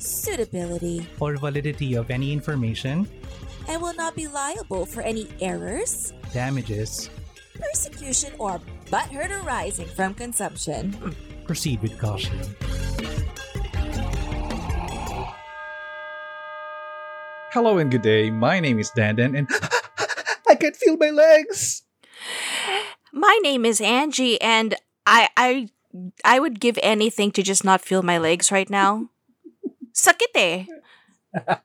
suitability, or validity of any information, and will not be liable for any errors, damages, persecution, or butthurt arising from consumption. proceed with caution. Hello and good day. My name is Dandan and I can feel my legs. My name is Angie, and I I I would give anything to just not feel my legs right now. Sakit eh.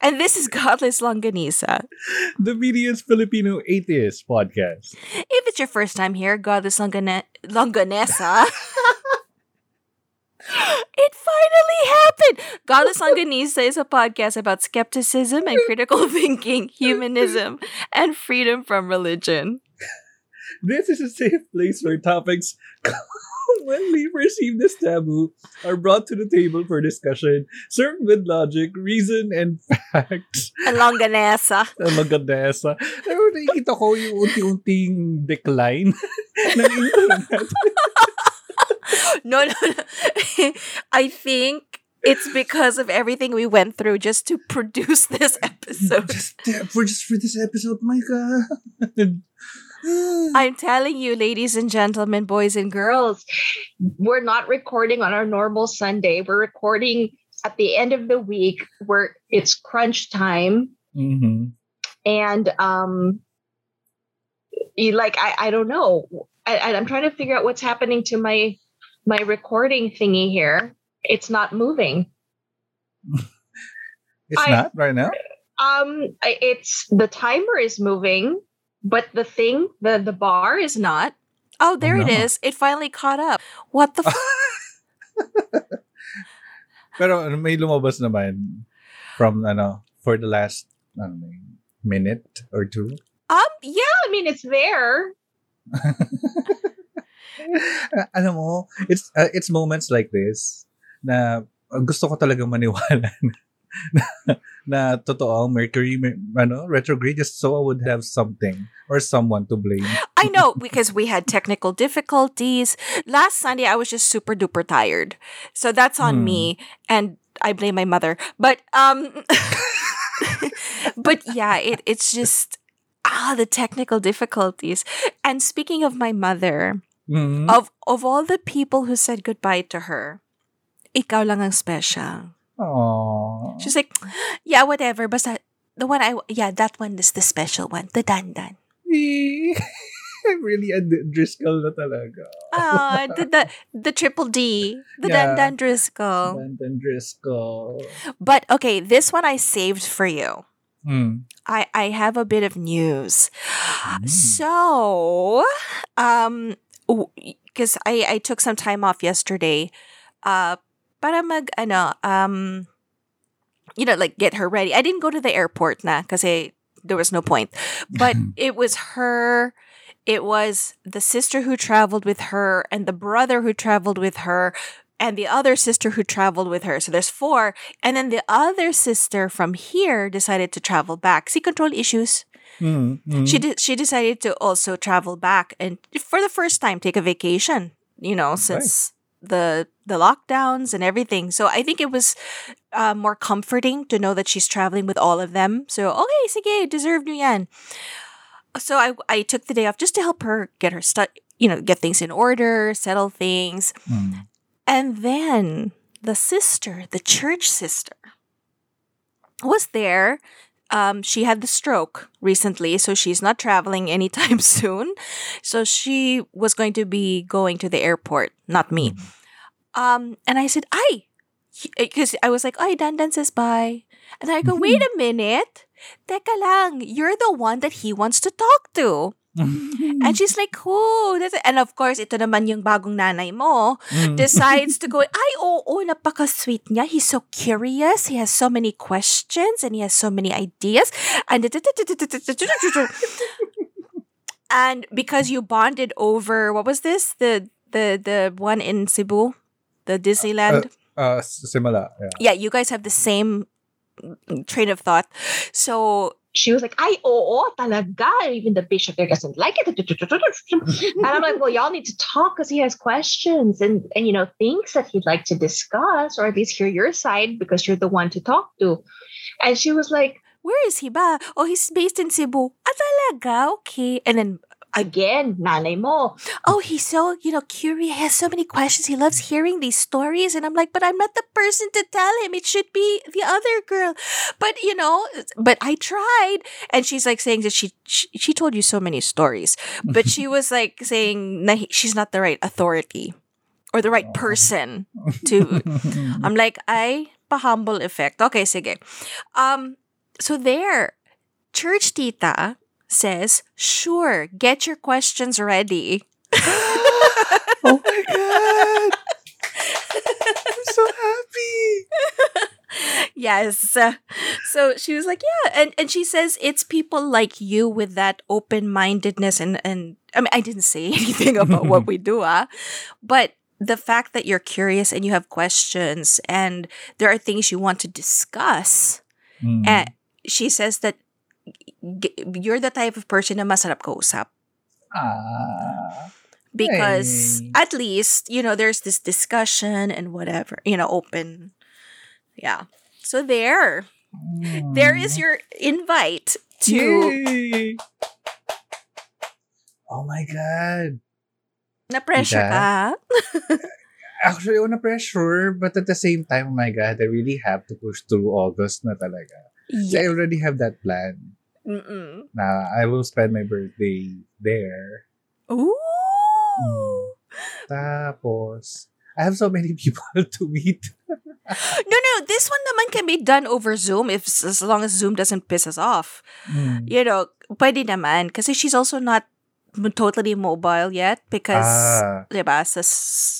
and this is Godless Longanisa. The Media's Filipino Atheist podcast. If it's your first time here, Godless Longane- Longanesa. it finally happened! Godless Longanisa is a podcast about skepticism and critical thinking, humanism, and freedom from religion. This is a safe place where topics commonly perceived this taboo are brought to the table for discussion, served with logic, reason, and facts. And Longanesa. Ang magandesa. Pero nakikita ko yung unti-unting decline ng internet. no, no, no. I think it's because of everything we went through just to produce this episode. just, for just for this episode, my God. I'm telling you, ladies and gentlemen, boys and girls, we're not recording on our normal Sunday. We're recording at the end of the week where it's crunch time. Mhm. And um you like I, I don't know. I, I'm trying to figure out what's happening to my my recording thingy here. It's not moving. It's I- not right now? Um it's the timer is moving, but the thing, the the bar is is not. Oh, there it no. is. It finally caught up. What the? F- Pero may lumabas naman from ano for the last ano, may minute or two. um yeah, I mean it's there. ano mo, it's uh, it's moments like this na gusto ko talaga maniwala na, na totoo ang Mercury ano retrograde just so I would have something or someone to blame. I know because we had technical difficulties. Last Sunday, I was just super duper tired, so that's on Hmm. me, and I blame my mother. But um, but yeah, it it's just ah the technical difficulties. And speaking of my mother, Mhm. of of all the people who said goodbye to her, ikaw lang ang special. Aww. She's like, yeah, whatever. Basta the one I yeah, that one is the special one, the dandan. Really a Driscoll na talaga. Ah, the, the the triple D, the Yeah. dandan Driscoll. Brandon Driscoll. But okay, this one I saved for you. Hmm. I I have a bit of news. Mm. So, um, because I I took some time off yesterday, uh, para mag ano um, you know, like get her ready. I didn't go to the airport na kasi there was no point. But it was her. It was the sister who traveled with her and the brother who traveled with her and the other sister who traveled with her. So there's four. And then the other sister from here decided to travel back. See control issues. Hmm. Hmm. She de- she decided to also travel back and for the first time take a vacation, you know, since the the lockdowns and everything. So I think it was uh, more comforting to know that she's traveling with all of them. So okay, sige, deserve nyo yan. So I I took the day off just to help her get her stuff, you know, get things in order, settle things. Hmm. And then the sister, the church sister, was there. Um, she had the stroke recently, so she's not traveling anytime soon. So she was going to be going to the airport, not me. Um, and I said, "I," because I was like, "I Dandan says bye," and I go, "Wait a minute, teka lang, you're the one that he wants to talk to." And she's like, who? And of course, ito naman yung bagong nanay mo Mm. decides to go, ay, oo, napaka-sweet niya. He's so curious. He has so many questions and he has so many ideas. And and because you bonded over what was this? The the the one in Cebu, the Disneyland. Uh, similar. Yeah. yeah, you guys have the same train of thought. So she was like, ay, oo, talaga. Even the bishop there doesn't like it. and I'm like, well, y'all need to talk because he has questions and, and, you know, things that he'd like to discuss or at least hear your side because you're the one to talk to. And she was like, where is he ba? Oh, he's based in Cebu. Ah, talaga? Okay. And then again, nanay mo. oh, he's so, you know, curious. He has so many questions. He loves hearing these stories. And I'm like, but I'm not the person to tell him. It should be the other girl. But, you know, but I tried. And she's like saying that she, she, she told you so many stories. But she was like saying na she's not the right authority or the right person to. I'm like, ay, pa-humble effect. Okay, sige. Um, so there, Church Tita says, sure, get your questions ready. oh my god! I'm so happy. yes. So she was like, yeah. And and she says it's people like you with that open-mindedness and and I mean I didn't say anything about what we do, ah. But the fact that you're curious and you have questions and there are things you want to discuss. Mm. Eh, she says that you're the type of person na masarap kausap. Ah. because Hey. at least you know there's this discussion and whatever you know open yeah so there there is your invite to Yay! Oh my god. na pressure ka Actually, on pressure, but at the same time, oh my god, I really have to push through August na talaga. So I already have that plan. Mm-mm. I will spend my birthday there. Ooh. Tapos, I have so many people to meet. no no this one naman can be done over zoom if as long as zoom doesn't piss us off Mm. you know pwede naman kasi she's also not totally mobile yet because Ah. diba,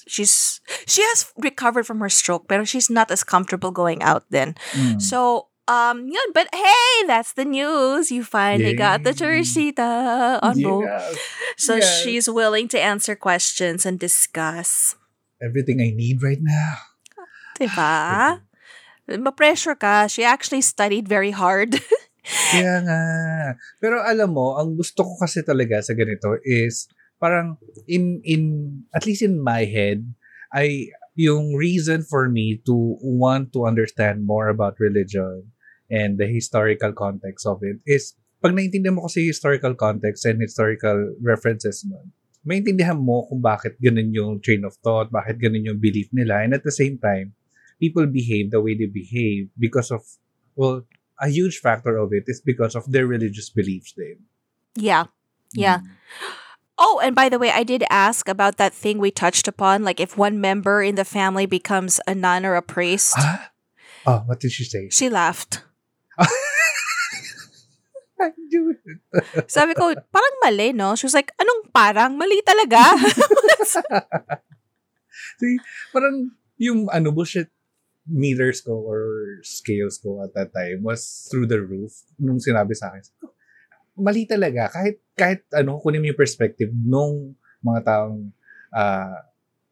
she's she has recovered from her stroke but she's not as comfortable going out then Mm. So, um, yun. But hey, that's the news. You finally got the. Teresita on board. Yes. So Yes. she's willing to answer questions and discuss. Everything I need right now. Diba? Ma-pressure ka. She actually studied very hard. Kaya nga. Pero alam mo, ang gusto ko kasi talaga sa ganito is parang in in at least in my head ay yung reason for me to want to understand more about religion and the historical context of it is pag naintindihan mo kasi historical context and historical references mo, maintindihan mo kung bakit ganun yung train of thought, bakit ganun yung belief nila. And at the same time, people behave the way they behave because of, well, a huge factor of it is because of their religious beliefs din. yeah. Yeah. Oh, and by the way, I did ask about that thing we touched upon. Like, if one member in the family becomes a nun or a priest, Ah? Oh, what did she say? she laughed. Sabi ko, parang mali, no? She was like, anong parang? Mali talaga. See, parang yung ano bullshit meters ko or scales ko at that time was through the roof nung sinabi sa akin. Mali talaga. Kahit, kahit ano, kunin mo yung perspective nung mga taong uh,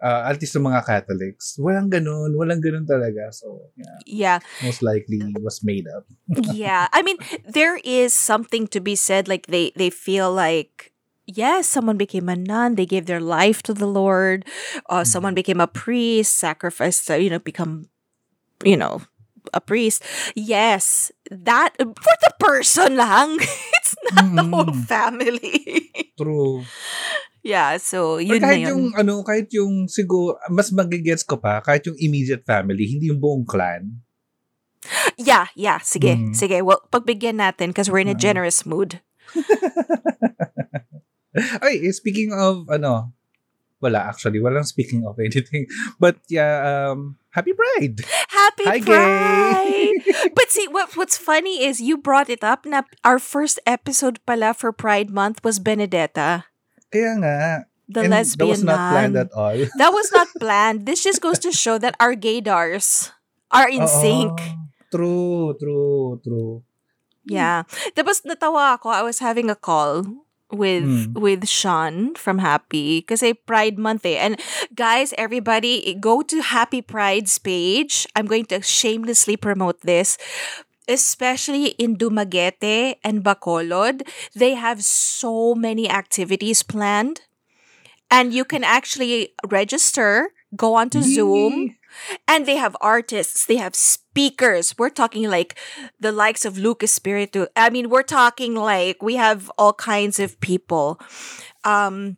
uh, at least yung mga Catholics. Walang ganun. Walang ganun talaga. So, yeah, yeah. most likely was made up. yeah i mean there is something to be said like they they feel like yes someone became a nun they gave their life to the lord uh, someone became a priest sacrificed to, you know become you know a priest yes that for the person lang it's not the whole family True. Yeah so Or yun na kahit yun. yung, ano, kahit yung, siguro, mas magigets ko pa, kahit yung immediate family, hindi yung buong clan. yeah yeah sige Mm. sige well pagbigyan natin because we're in a Mm. generous mood Ay, eh, speaking of, ano, wala actually, walang speaking of anything. But yeah, um, happy Pride! Happy Hi, Pride! But see, what what's funny is you brought it up na our first episode pala for Pride Month was Benedetta, Kaya nga. the And lesbian That was not planned nun. at all. That was not planned. This just goes to show that our gaydars are in sync. True, true, true. Yeah. Tapos natawa ako. I was having a call with Mm. with Sean from Happy kasi Pride month eh. And guys, everybody go to Hapi Pride's page. I'm going to shamelessly promote this. Especially in Dumaguete and Bacolod, they have so many activities planned. And you can actually register, go onto Zoom, and they have artists, they have speakers. We're talking like the likes of Lucas Spiritu. I mean, we're talking like we have all kinds of people. Um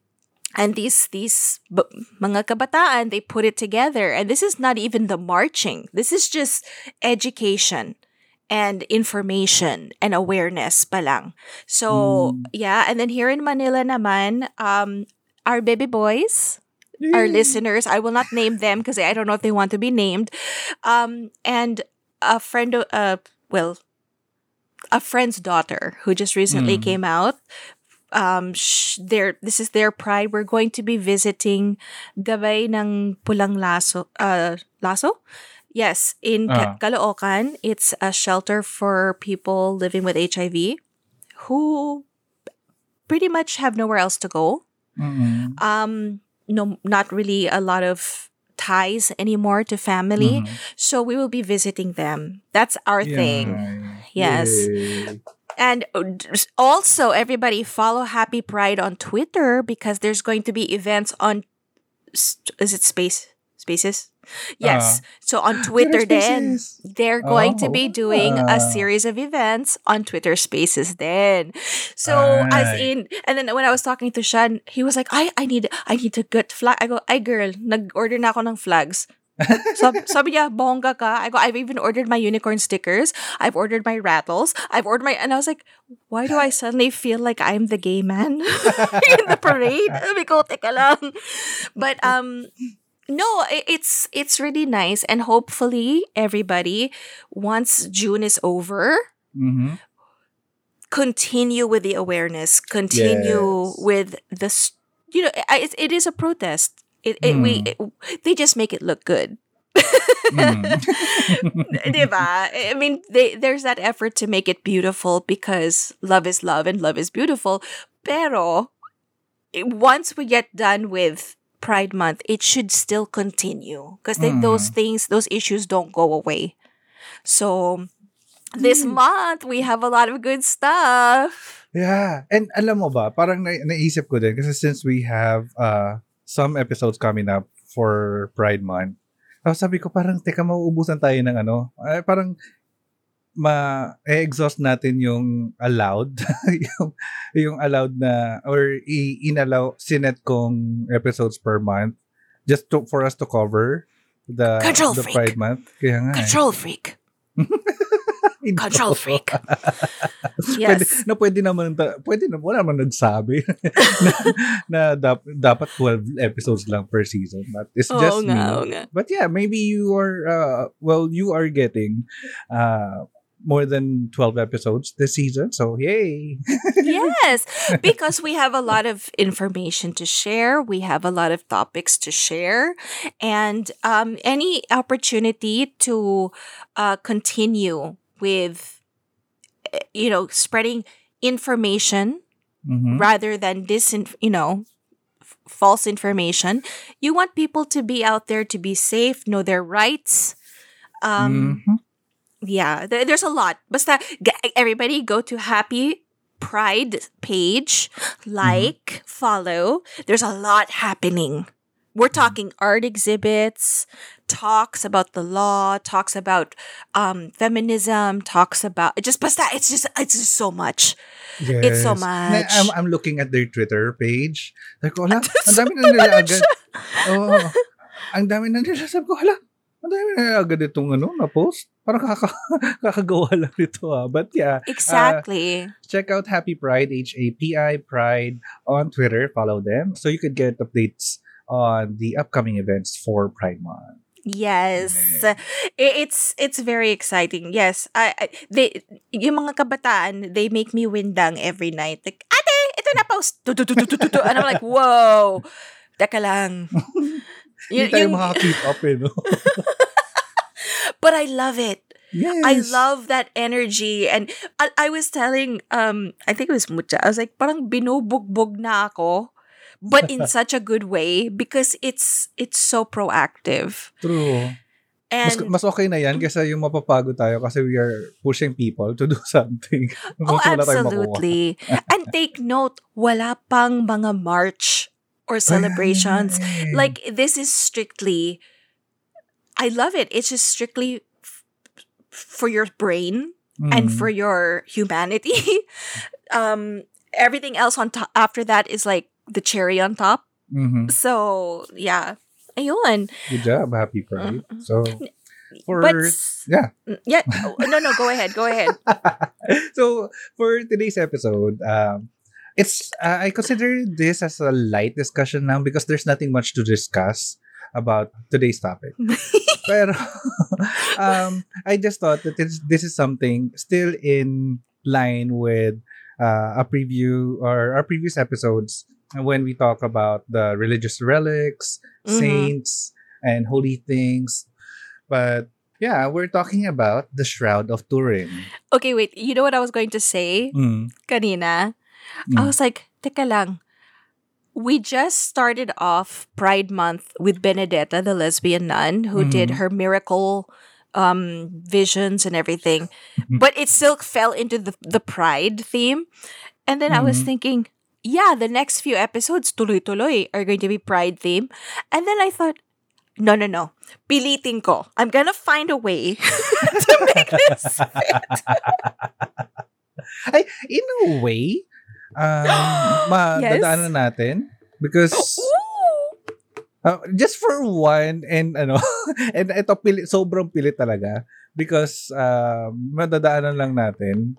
and these these b- mga kabataan they put it together and this is not even the marching. This is just education and information and awareness pa lang. So, yeah, and then here in Manila naman, um our baby boys our listeners. I will not name them because I don't know if they want to be named. Um, and a friend of, uh, well, a friend's daughter who just recently Mm. came out. Um, sh- their this is their pride. We're going to be visiting Gabay ng Pulang Laso. Uh, Laso? Yes, in Ah. Caloocan. It's a shelter for people living with HIV who pretty much have nowhere else to go Mm-mm. um no not really a lot of ties anymore to family Mhm. so we will be visiting them that's our thing Yes. Yay. and uh, also everybody follow Hapi Pride on twitter because there's going to be events on is it space spaces yes so on twitter then they're going to Oh, be doing a ah. series of events on Twitter Spaces then. So as Ay. in and then when I was talking to Sean, he was like, I I need I need to get flag. I go, ay girl, nag-order na ako ng flags. sabi, sabi niya, bongga ka. I go, I've even ordered my unicorn stickers. I've ordered my rattles. I've ordered my, and I was like, why do I suddenly feel like I'm the gay man in the parade? Sabi ko, teka lang. But, um, no, it's it's really nice, and hopefully everybody, once June is over, Mhm. continue with the awareness, continue Yes. with the, you know, it, it is a protest. It, it we Mm. it, they just make it look good. Mm. Diba? I mean, they, there's that effort to make it beautiful because love is love and love is beautiful. Pero once we get done with Pride Month, it should still continue because those things, those issues don't go away. So this month we have a lot of good stuff. Yeah. And alam mo ba, parang na- naisip ko din kasi since we have uh, some episodes coming up for Pride Month, tapos sabi ko parang, teka, mauubusan tayo ng ano, ay, parang ma-exhaust natin yung allowed, yung, yung allowed na, or i- inallow sinet kong episodes per month just to, for us to cover the, Control the freak. Pride Month. Kaya nga. eh. Control freak. Hindi Control freak. Pwede, Yes. na pwede naman, pwede na, wala naman nagsabi na, na dap, dapat 12 episodes lang per season. But it's Oo just nga, me. nga. But yeah, maybe you are, uh, well, you are getting uh, more than 12 episodes this season. So, yay! yes, because we have a lot of information to share. We have a lot of topics to share, and um, any opportunity to uh, continue with, eh, you know, spreading information Mhm. rather than disin, you know, f- false information. You want people to be out there to be safe, know their rights. Um, Mhm. Yeah, there, there's a lot. Basta g- everybody go to Hapi Pride page, like, follow. There's a lot happening. We're talking art exhibits, talks about the law, talks about um, feminism, talks about just basta. It's just it's just so much. It's so much. I'm, I'm looking at their Twitter page. Sabi ko, hala, ang dami na nila agad. Oo. ang dami na nila. Sabi ko, hala, ang dami na nila agad itong ano, na-post. Parang kaka, kakagawa lang nito ah. But yeah, Exactly. check out Happy Pride, H-A-P-I, Pride on Twitter. Follow them so you could get updates on the upcoming events for Pride Month. Yes. Yeah. It's it's very exciting. Yes. I, I they yung mga kabataan, they make me windang every night. Like, "Ate, ito na post." And I'm like, "Whoa. Teka lang." Hindi Y- tayo yung- makaka-keep up eh, no? but I love it. yes. I love that energy. And I, I was telling, um, I think it was Mucha, I was like, parang binubugbog na ako, but in such a good way because it's it's so proactive. True. Mas, And mas okay na yan kaysa yung mapapagod tayo kasi we are pushing people to do something. oh, Mas absolutely. and take note, wala pang mga march or celebrations. Ay. Like this is strictly I love it. It's just strictly f- for your brain and Mm. for your humanity. um, everything else on top after that is like the cherry on top. Mhm. So yeah, ayun. Good job. Happy Pride. So, for, but yeah. yeah. oh, No, no. Go ahead. Go ahead. so for today's episode, um, it's uh, I consider this as a light discussion now because there's nothing much to discuss about today's topic. Pero um, I just thought that this, this is something still in line with uh, a preview or our previous episodes when we talk about the religious relics, Mhm. saints, and holy things. But yeah, we're talking about the Shroud of Turin. Okay, wait. You know what I was going to say Mm. kanina? Mm. I was like, teka lang. We just started off Pride Month with Benedetta, the lesbian nun, who did Mhm. her miracle um, visions and everything. but it still fell into the, the Pride theme. And then I was Mhm. thinking, yeah, the next few episodes, tuloy-tuloy, are going to be Pride theme. And then I thought, no, no, no. Pilitin ko. I'm gonna find a way to make this fit. Ay, in a way, um, madadaanan natin because uh, just for one and ano and ito pili, sobrang pilit talaga because uh, madadaanan lang natin.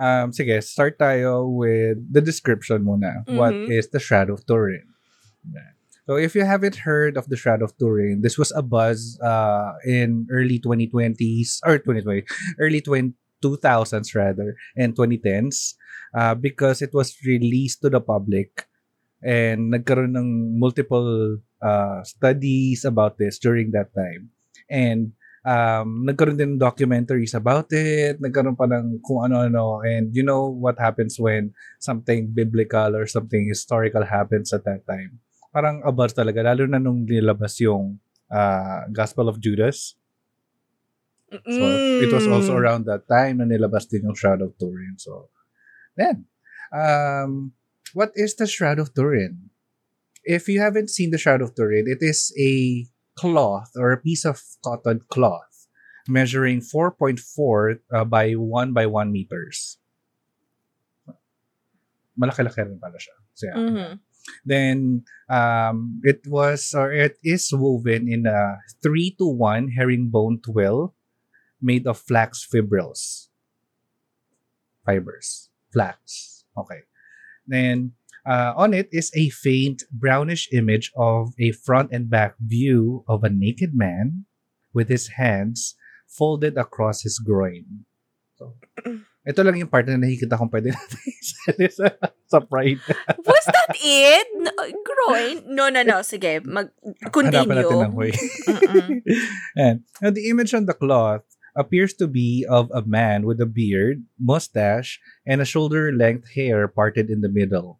Um, sige, start tayo with the description muna. What Mhm. is the Shroud of Turin? So if you haven't heard of the Shroud of Turin, this was a buzz uh, in early 2020s or 2020, early 20, 2000s rather, and 2010s uh, because it was released to the public and nagkaroon ng multiple uh, studies about this during that time. And um, nagkaroon din ng documentaries about it, nagkaroon pa ng kung ano-ano, and you know what happens when something biblical or something historical happens at that time. Parang abuzz talaga, lalo na nung nilabas yung uh, Gospel of Judas. So, it was also Mm. around that time na nilabas din yung Shroud of Turin. So, then, um, what is the Shroud of Turin? If you haven't seen the Shroud of Turin, it is a cloth or a piece of cotton cloth measuring 4.4 uh, by 1 by 1 meters. Malaki-laki rin pala siya. So, yeah. Mhm. Then um, it was or it is woven in a three to one herringbone twill made of flax fibrils. Fibers. Flax. Okay. Then uh, on it is a faint brownish image of a front and back view of a naked man with his hands folded across his groin. So, ito lang yung part na nakikita kong pwede natin sa, sa pride. Was that it? No, groin? No, no, no. Sige, mag continue. Hanapan natin ng way. Mm-mm. and the image on the cloth appears to be of a man with a beard, mustache, and a shoulder-length hair parted in the middle.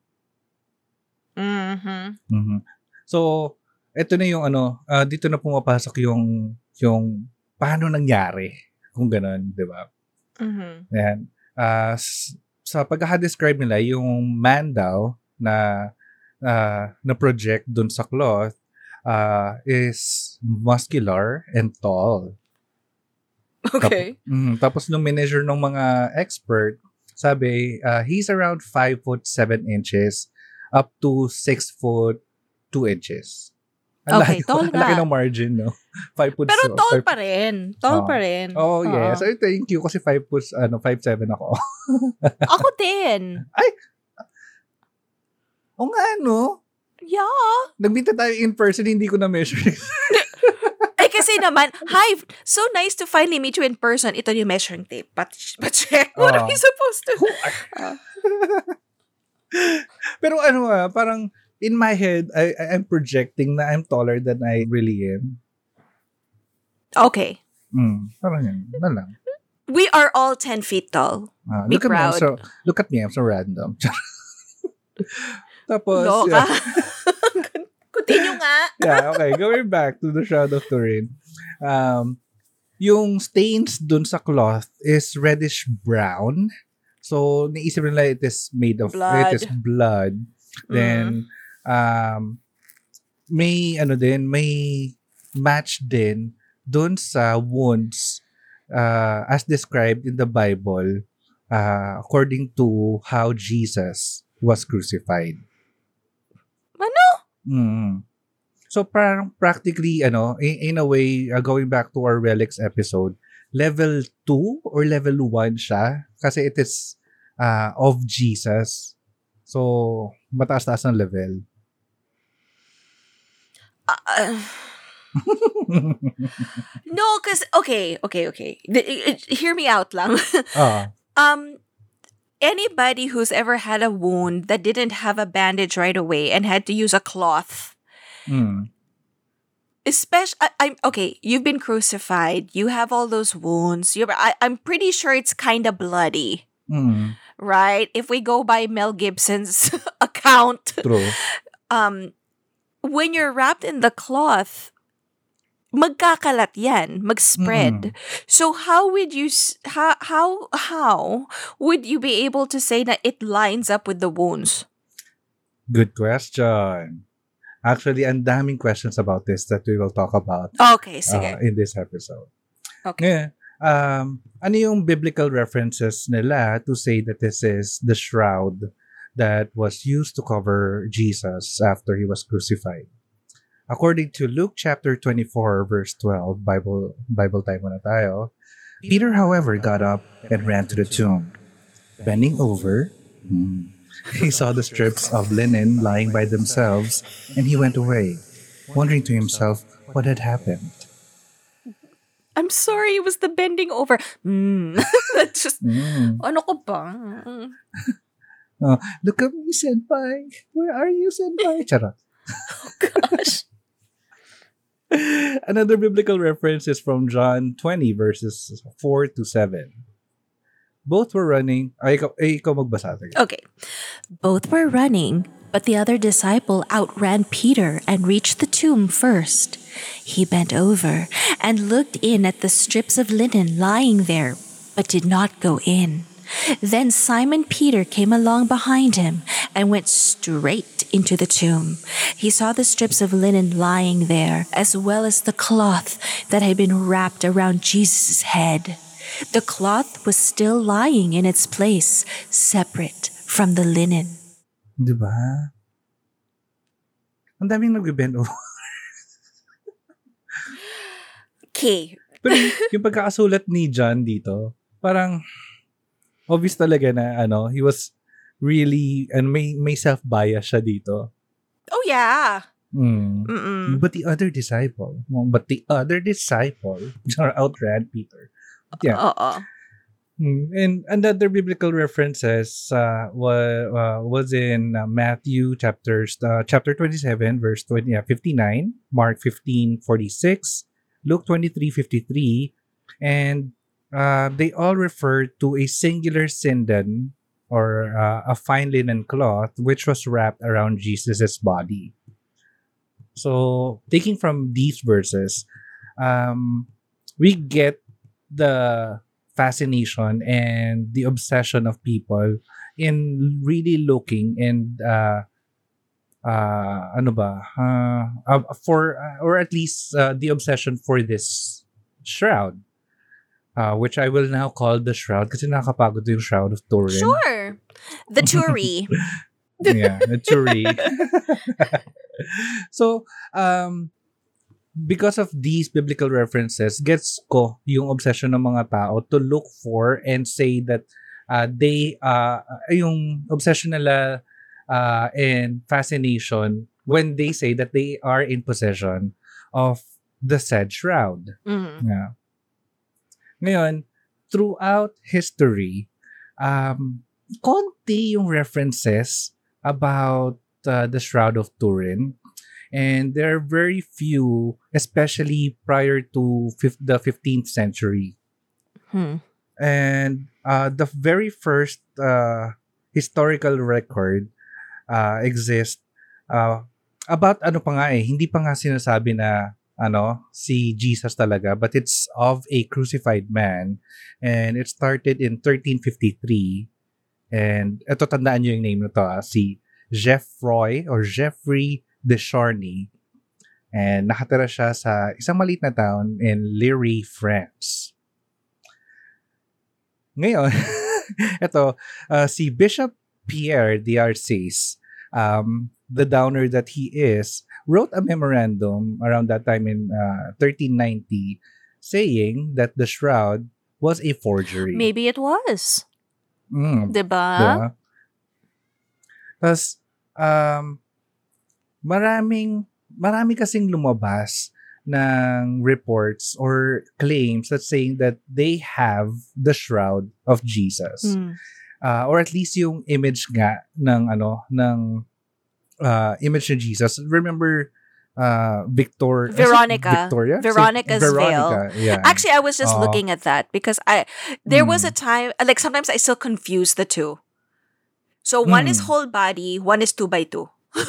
Mhm. Mhm. So, ito na yung ano, ah, dito na pumapasok yung yung paano nangyari kung ganun, 'di ba? Mhm. Ayan. Ah, s- sa pagka-describe nila, yung man daw na ah, na project dun sa cloth ah, is muscular and tall. Okay. Mm, tapos nung measure ng mga expert, sabi, uh, he's around 5 foot 7 inches up to 6 foot 2 inches. Ang Okay, layo- tall ang laki ng margin, no? 5 foot Pero so- tall five- pa rin. Tall Oo. pa rin. Oh, Oo. yes. Ay, thank you kasi 5 foot, ano, 5'7 ako. Ako din. o nga, no? Yeah. Nagminta tayo in person, hindi ko na measure. Eh kasi naman, hi, so nice to finally meet you in person. Ito yung measuring tape. But, but check, what Oh. are we supposed to? Pero ano ah, parang in my head, I, I- I'm projecting na I'm taller than I really am. Okay. Mm, parang yun. Na lang. We are all 10 feet tall. Ah, Be look at me, I'm proud. so, look at me, I'm so random. Tapos, Loka. yeah, Continue nga. yeah, okay. Going back to the Shroud of Turin. Um, yung stains dun sa cloth is reddish brown. So, naisip nila it is made of, Blood. it is blood. Then, um, may, ano din, may match din dun sa wounds uh, as described in the Bible uh, according to how Jesus was crucified. Mm. So parang practically ano in, in a way uh, going back to our relics episode level 2 or level 1 siya kasi it is uh, of Jesus. So mataas-taas ng level. Uh, no, because, okay, okay, okay. The- i- i- hear me out lang. ah, um, anybody who's ever had a wound that didn't have a bandage right away and had to use a cloth mm, especially I, I'm okay. You've been crucified. You have all those wounds. You, I, I'm pretty sure it's kind of bloody, mm, right? If we go by Mel Gibson's account, true. um, when you're wrapped in the cloth, magkakalat yan, mag-spread. So how would you how how how would you be able to say that it lines up with the wounds? Good question. Actually, ang daming questions about this that we will talk about Okay, uh, in this episode. Okay. Ngayon, um, ano yung biblical references nila to say that this is the shroud that was used to cover Jesus after he was crucified? According to Luke chapter 24 verse 12, Bible Bible time muna tayo. Peter, however, got up and ran to the tomb. Bending over, hmm, he saw the strips of linen lying by themselves, and he went away, wondering to himself what had happened. I'm sorry, it was the bending over. Mm. That's just Mm. ano ko ba? Oh, look at me, senpai. Where are you, senpai? Charot. Gosh. Another biblical reference is from John 20 verses 4 to 7. Both were running. Ay, ikaw, ay, ikaw magbasa. Okay. Both were running, but the other disciple outran Peter and reached the tomb first. He bent over and looked in at the strips of linen lying there, but did not go in. Then Simon Peter came along behind him and went straight into the tomb. He saw the strips of linen lying there, as well as the cloth that had been wrapped around Jesus' head. The cloth was still lying in its place, separate from the linen. Di ba? Ang daming nag-bend over. Okay. Pero yung- yung pagkakasulat ni John dito, parang obvious talaga na ano, he was really, and may, may self-bias siya dito. Oh yeah. Mm. Mm-mm. But the other disciple, but the other disciple outran Peter. Yeah. Oo. Mm, And another biblical references uh, was, uh, was in uh, Matthew chapters uh, chapter 27 verse 20, uh, 59, Mark 15 46, Luke 23 53, and uh, they all refer to a singular sin sindon or uh, a fine linen cloth which was wrapped around Jesus's body. So, taking from these verses, um, we get the fascination and the obsession of people in really looking and uh uh ano ba uh, uh, for uh, or at least uh, the obsession for this shroud uh, which I will now call the shroud kasi nakakapagod yung shroud of Turin. Sure. The Turi. yeah, a Turi. so, um, because of these biblical references, gets ko yung obsession ng mga tao to look for and say that uh, they, uh, yung obsession nila uh, and fascination when they say that they are in possession of the said shroud. Mhm. Yeah. Ngayon, throughout history, um, konti yung references about uh, the Shroud of Turin. And there are very few, especially prior to fif- the 15th century. Hmm. And uh, the very first uh, historical record uh, exists uh, about ano pa nga eh, hindi pa nga sinasabi na ano, si Jesus talaga, but it's of a crucified man. And it started in 1353. And ito, tandaan nyo yung name na to, ah, si Geoffroy or Jeffrey de Charny. And nakatira siya sa isang maliit na town in Liry, France. Ngayon, ito, uh, si Bishop Pierre d'Arcis, um, the downer that he is, wrote a memorandum around that time in uh, 1390 saying that the shroud was a forgery. Maybe it was. Mm, Diba? Diba? Tapos, um, maraming, marami kasing lumabas ng reports or claims that saying that they have the shroud of Jesus. Mm. Uh, or at least yung image nga ng ano, ng uh, image ni Jesus. Remember, uh, Victor, Veronica. Victoria? Veronica's Saint- veil. Yeah. Actually, I was just Oo. looking at that because I there was Mm. a time like sometimes I still confuse the two. So one is Mm. whole body, one is two by two.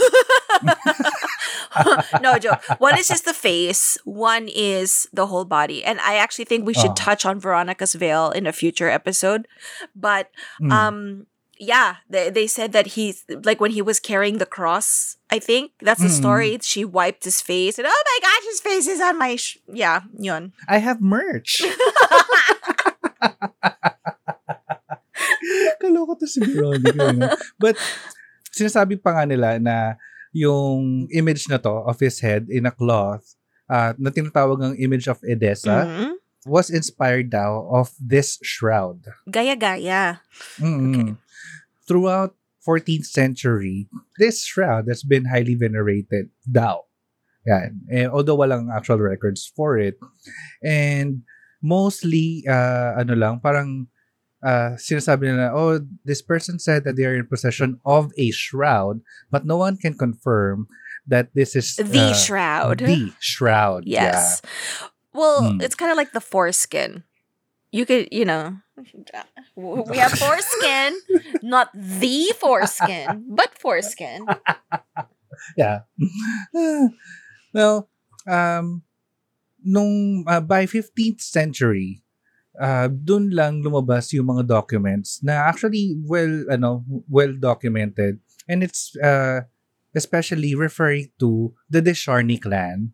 no joke. One is just the face, one is the whole body. And I actually think we should Oh. touch on Veronica's veil in a future episode. But Mm. um yeah, they, they said that he's like when he was carrying the cross, I think that's the Mm. story. She wiped his face and oh my gosh, his face is on my sh-. yeah, yun. I have merch. Kaloko to si Veronica. no? But sinasabi pa nga nila na yung image na to of his head in a cloth uh, na tinatawag ng image of Edessa Mhm. was inspired daw of this shroud. Gaya-gaya. Mm-mm. Throughout 14th century, this shroud has been highly venerated daw. Yan. Eh, although walang actual records for it. And mostly, uh, ano lang, parang uh, sinasabi nila, oh, this person said that they are in possession of a shroud, but no one can confirm that this is The uh, shroud. The shroud. Yes. Well, Hmm. it's kind of like the foreskin. You could, you know, we have foreskin, not the foreskin, but foreskin. yeah. well, um, nung uh, by 15th century, uh, dun lang lumabas yung mga documents na actually well, ano, well documented. And it's uh, especially referring to the de Charny clan.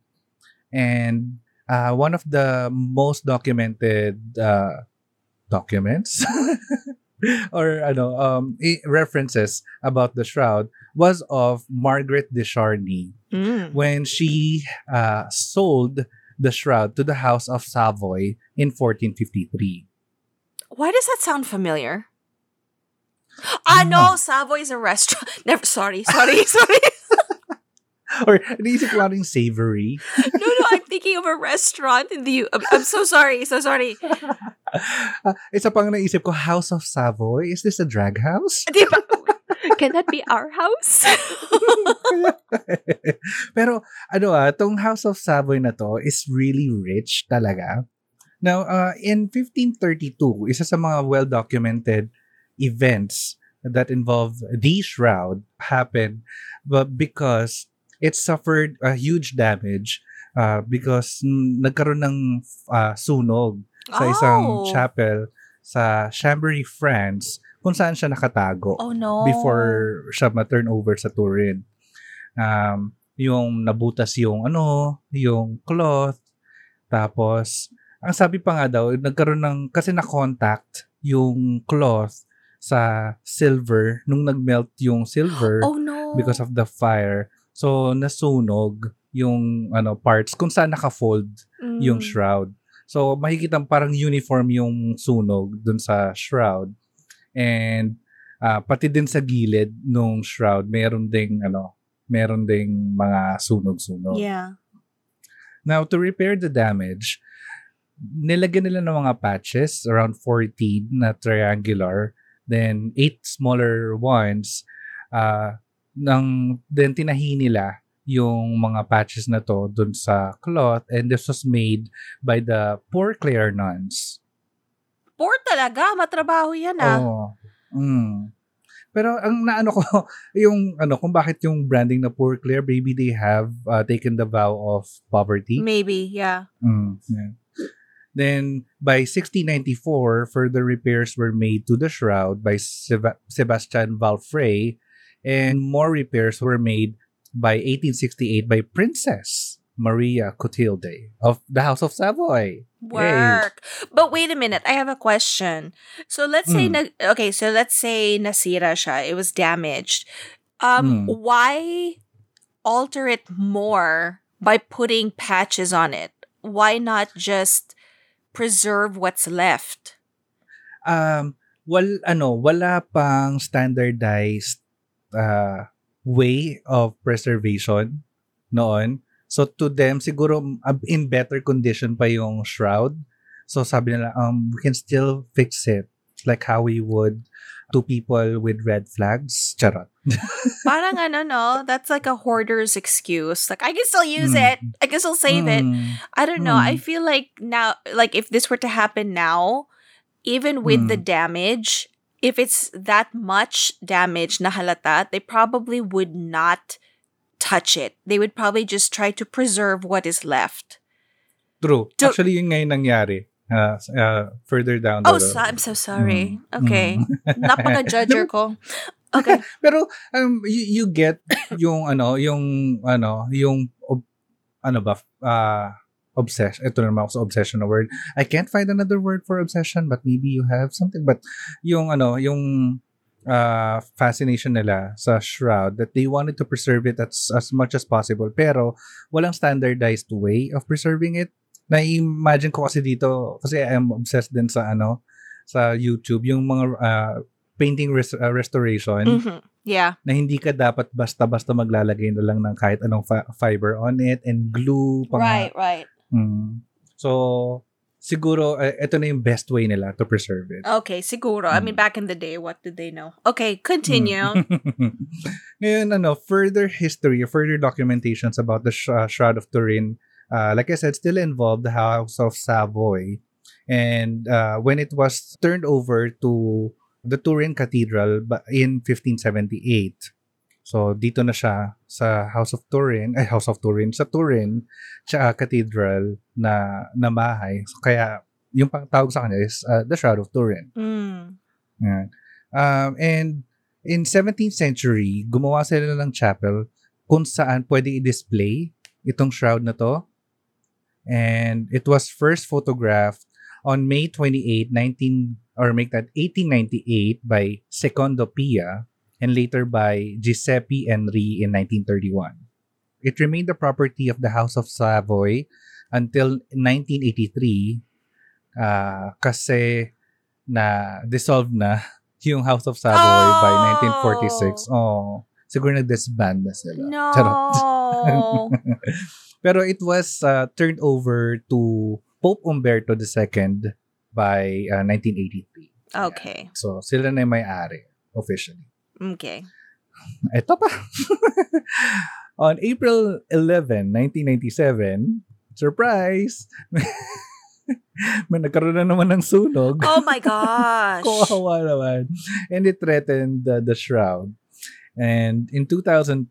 And uh, one of the most documented uh, documents or ano um references about the shroud was of Margaret de Charny Mm. when she uh, sold the shroud to the House of Savoy in 1453. Why does that sound familiar? Ah, no, Savoy is a restaurant. Never, sorry, sorry, sorry. Or naisip ko lang savory. No, no, I'm thinking of a restaurant in the U. I'm, I'm so sorry, so sorry. Uh, isa pang naisip ko, House of Savoy? Is this a drag house? Di ba- Can that be our house? Pero ano ah, tong House of Savoy na to is really rich talaga. Now, uh, in 1532, isa sa mga well-documented events that involve the shroud happened but because it suffered a huge damage uh, because nagkaroon ng uh, sunog sa isang Oh. chapel sa Chambéry, France kung saan siya nakatago Oh no. before siya ma-turn over sa Turin. Um, yung nabutas yung ano, yung cloth. Tapos, ang sabi pa nga daw, nagkaroon ng, kasi na-contact yung cloth sa silver nung nag-melt yung silver Oh no. because of the fire. So, nasunog yung ano parts kung saan naka-fold yung Mm. shroud. So, makikita parang uniform yung sunog dun sa shroud. And ah, pati din sa gilid nung shroud, meron ding ano, meron ding mga sunog-sunog. Yeah. Now, to repair the damage, nilagyan nila ng mga patches, around 14 na triangular, then 8 smaller ones, uh, nang, then tinahi nila yung mga patches na to dun sa cloth and this was made by the Poor Clare nuns. Poor talaga. Matrabaho yan ah. Oo. Mm. Pero ang naano ko, yung ano, kung bakit yung branding na Poor Clare, maybe they have uh, taken the vow of poverty. Maybe, yeah. Mm, yeah. Then, by 1694, further repairs were made to the shroud by Seb- Sebastian Valfrey, and more repairs were made by 1868 by Princess Maria Clotilde of the House of Savoy. Work. But wait a minute, I have a question. So let's say Mm. na, okay, so let's say nasira siya, it was damaged. Um Mm. why alter it more by putting patches on it? Why not just preserve what's left? Um, wal ano, wala pang standardized uh, way of preservation noon. So to them siguro in better condition pa yung shroud. So sabi nila um we can still fix it like how we would to people with red flags. Charot. Parang ano no, that's like a hoarder's excuse. Like I can still use Mm. it. I can still save it. Mm. I don't know. I Mm. feel like now, like if this were to happen now, even with the Mm. damage, if it's that much damage na halata, they probably would not touch it. They would probably just try to preserve what is left. True. So- Actually yun yung nangyari. Uh, uh, further down the Oh, so, I'm so sorry. Mm. Okay. Mm. Napaka-judger ko. Okay. Pero um you, you get yung ano, yung ano, yung ano ba uh obsession. Ito na naman ako sa obsession na word. I can't find another word for obsession but maybe you have something but yung ano, yung uh fascination nila sa shroud that they wanted to preserve it as as much as possible pero walang standardized way of preserving it. Na-imagine ko kasi dito kasi I'm obsessed din sa ano sa YouTube yung mga uh, painting res- uh, restoration Mhm. Yeah. na hindi ka dapat basta-basta maglalagay na lang ng kahit anong fi- fiber on it and glue pa nga. Right, right. Mm. So, siguro, eh, ito na yung best way nila to preserve it. Okay, siguro. I mean, Mm. back in the day, what did they know? Okay, continue. Mm. Ngayon, ano, further history, further documentations about the sh- uh, Shroud of Turin, uh, like I said, still involved the House of Savoy. And uh, when it was turned over to the Turin Cathedral in 1578, so dito na siya sa House of Turin, ay House of Turin, sa Turin, sa Cathedral na, na bahay. So, kaya yung pang tawag sa kanya is uh, the Shroud of Turin. Mm. Yan. Um, and in 17th century, gumawa sila ng chapel kung saan pwede i-display itong shroud na to. And it was first photographed on May 28, 19 or make that 1898 by Secondo Pia and later by Giuseppe Henry in 1931. It remained the property of the House of Savoy until 1983 uh, kasi na dissolved na yung House of Savoy by 1946. Oh, siguro nag-disband na sila. Charot. No. Pero it was uh, turned over to Pope Umberto II by uh, 1983. okay. So, sila na may-ari officially. Okay. Ito pa. On April 11, 1997, surprise! may nagkaroon na naman ng sunog. Oh my gosh. Kawawa naman. And it threatened the, the shroud. And in 2002,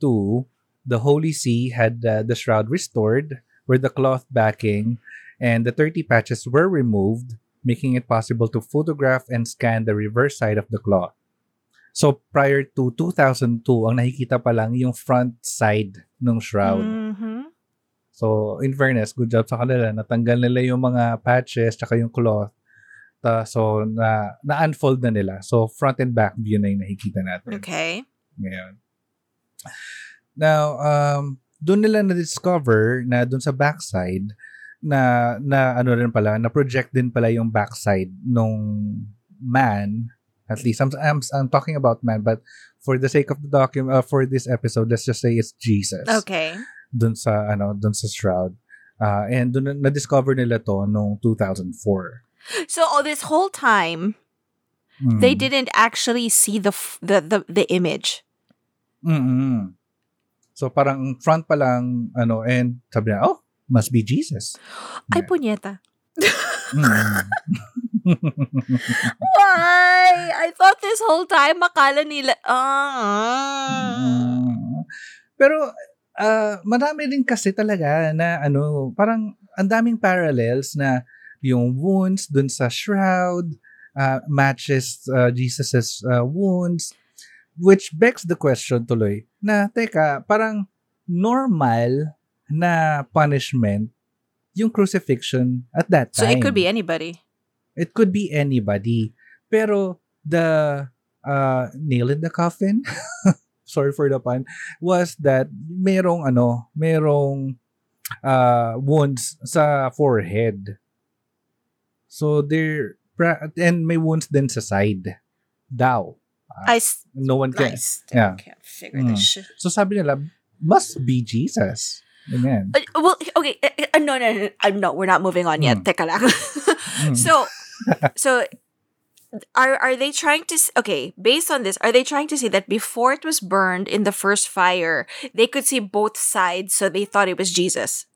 the Holy See had uh, the shroud restored with the cloth backing and the 30 patches were removed, making it possible to photograph and scan the reverse side of the cloth. So prior to 2002, ang nakikita pa lang yung front side ng shroud. Mhm. So, in fairness, good job sa kanila. Natanggal nila yung mga patches tsaka yung cloth. Ta, so, na, na-unfold na nila. So, front and back view na yung nakikita natin. Okay. Ngayon. Now, um, doon nila na-discover na doon sa backside na, na ano rin pala, na project din pala yung backside nung man. At least, I'm, I'm, I'm talking about man, but for the sake of the document, uh, for this episode, let's just say it's Jesus Okay. dun sa ano dun sa shroud Ah, and doon na- na-discover nila to noong 2004. So all this whole time, Mm. they didn't actually see the f- the the, the image. mm So parang front pa lang ano and sabi na, oh, must be Jesus. Ay Yeah. punyeta. Mm. Why? I thought this whole time makala nila ah. Mm. Pero ah, marami din kasi talaga na ano, parang ang daming parallels na yung wounds dun sa shroud ah, matches uh, Jesus's ah, wounds which begs the question tuloy na teka, parang normal na punishment yung crucifixion at that So time. it could be anybody. It could be anybody. Pero the uh, nail in the coffin, sorry for the pun, was that merong ano, merong uh, wounds sa forehead. So there pra- and may wounds din sa side. Daw. I, s- No one I can. still Yeah. can't figure Mm. this shit. So sabi nila, must be Jesus. Amen. Uh, well, okay, uh, uh, no, no, no, uh, no, we're not moving on yet. Mm. Teka lang. Mm. so, so are are they trying to? Okay, based on this, are they trying to say that before it was burned in the first fire, they could see both sides, so they thought it was Jesus,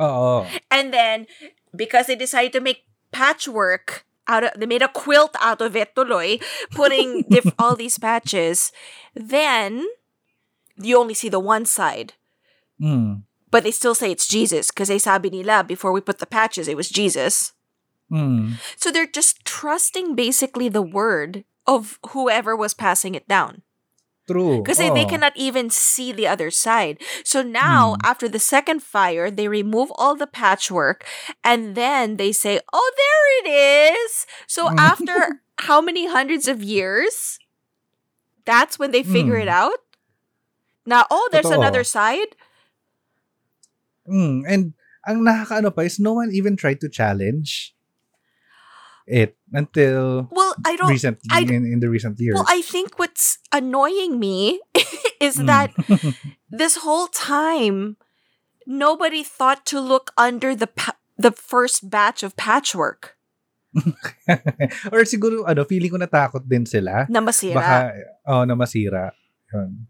Oo. and then because they decided to make patchwork out of, they made a quilt out of it, tuloy, putting diff- all these patches, then you only see the one side. Mm. But they still say it's Jesus because they sabi nila before we put the patches, it was Jesus. Mm. So they're just trusting basically the word of whoever was passing it down. True. Because they, they cannot even see the other side. So now, Hmm. after the second fire, they remove all the patchwork and then they say, oh, there it is. So Hmm. after how many hundreds of years, that's when they figure it Hmm. out? Now, oh, there's Totoo. another side? Mm, and ang nakakaano pa is no one even tried to challenge it until Well, I don't. recent I- in, in the recent years. Well, I think what's annoying me is Mm. that this whole time nobody thought to look under the pa- the first batch of patchwork Or siguro ano, feeling ko natakot din sila. na masira. Baka oh, na masira. Yun.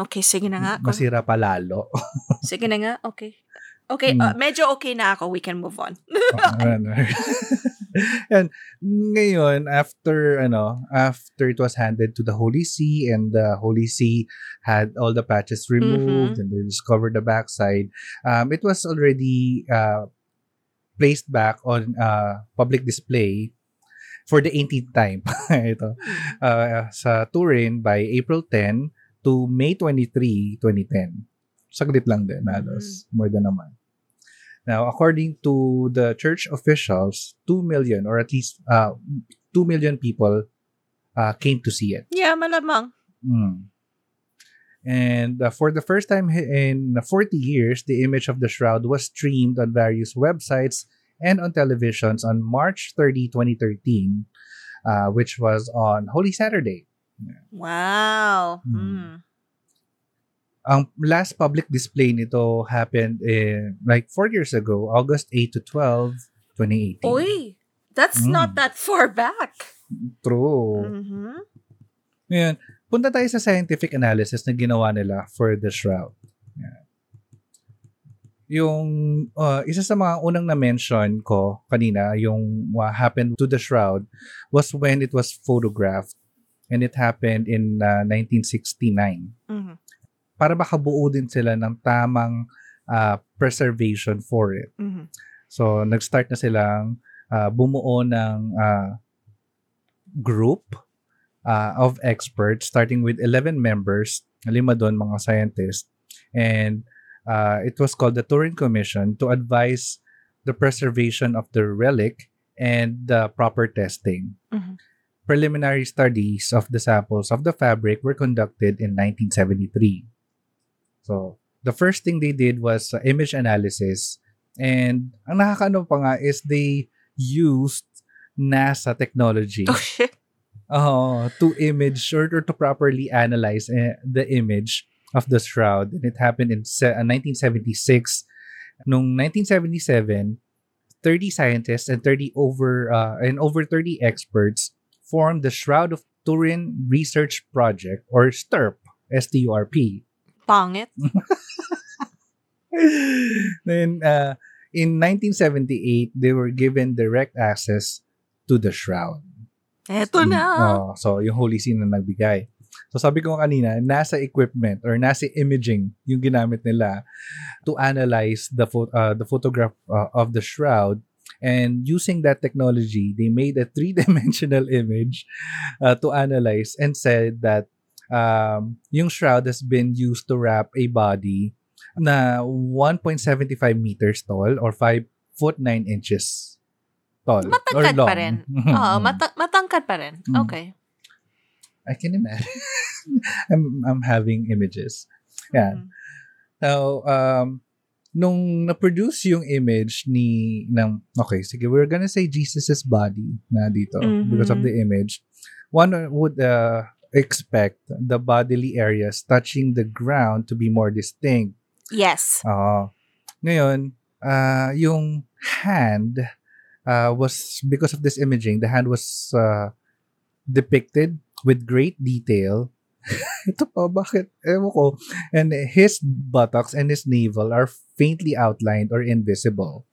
okay, sige na nga. Masira pa lalo. Sige na nga. Okay. Okay, Mm. uh, medyo okay na ako. We can move on. Ano. And ngayon after ano after it was handed to the Holy See and the Holy See had all the patches removed and they discovered the backside um it was already uh placed back on uh public display for the 18th time. Ito uh, sa Turin by April 10 to May 23 2010 saglit lang din halos more than a month Now, according to the church officials, 2 million or at least uh, 2 million people uh, came to see it. yeah, malamang. Mm. And uh, for the first time in 40 years, the image of the shroud was streamed on various websites and on televisions on March 30, 2013, uh, which was on Holy Saturday. Wow. Mm. Hmm. Ang last public display nito happened in like 4 years ago, August 8 to 12, 2018. Oy, that's Mm. not that far back. True. Mhm. Ngayon, punta tayo sa scientific analysis na ginawa nila for the shroud. Yan. Yung uh, isa sa mga unang na-mention ko kanina, yung what happened to the shroud was when it was photographed and it happened in uh, 1969. Mhm. Para makabuo din sila ng tamang uh, preservation for it. Mhm. So, nag-start na silang uh, bumuo ng uh, group uh, of experts starting with 11 members, lima doon mga scientists. And uh, it was called the Turin Commission to advise the preservation of the relic and the proper testing. Mhm. Preliminary studies of the samples of the fabric were conducted in 1973. So, the first thing they did was uh, image analysis And ang nakakaano pa nga is they used NASA technology Oh shit. uh, to image or, or to properly analyze eh, the image of the shroud. And it happened in se- uh, 1976. Noong 1977, 30 scientists and 30 over uh, and over 30 experts formed the Shroud of Turin Research Project or STURP, S-T-U-R-P. Pangit. then uh, in 1978, they were given direct access to the shroud. Eto na. Oh, so yung Holy See na nagbigay. So sabi ko kanina, nasa equipment or nasa imaging yung ginamit nila to analyze the pho- uh, the photograph uh, of the shroud and using that technology they made a three-dimensional image uh, to analyze and said that um, yung shroud has been used to wrap a body na 1.75 meters tall or 5 foot 9 inches tall or Matangkad long. pa rin. Oo, mata- matangkad pa rin. Mm. Okay. I can imagine. I'm I'm having images. Yeah. Mhm. So, um, nung na-produce yung image ni ng okay, sige, we're gonna say Jesus's body na dito because of the image. One would uh, expect the bodily areas touching the ground to be more distinct. Yes. Oo. Ngayon, uh, yung hand uh, was, because of this imaging, the hand was uh, depicted with great detail. Ito pa, bakit? Ewan ko. And his buttocks and his navel are faintly outlined or invisible.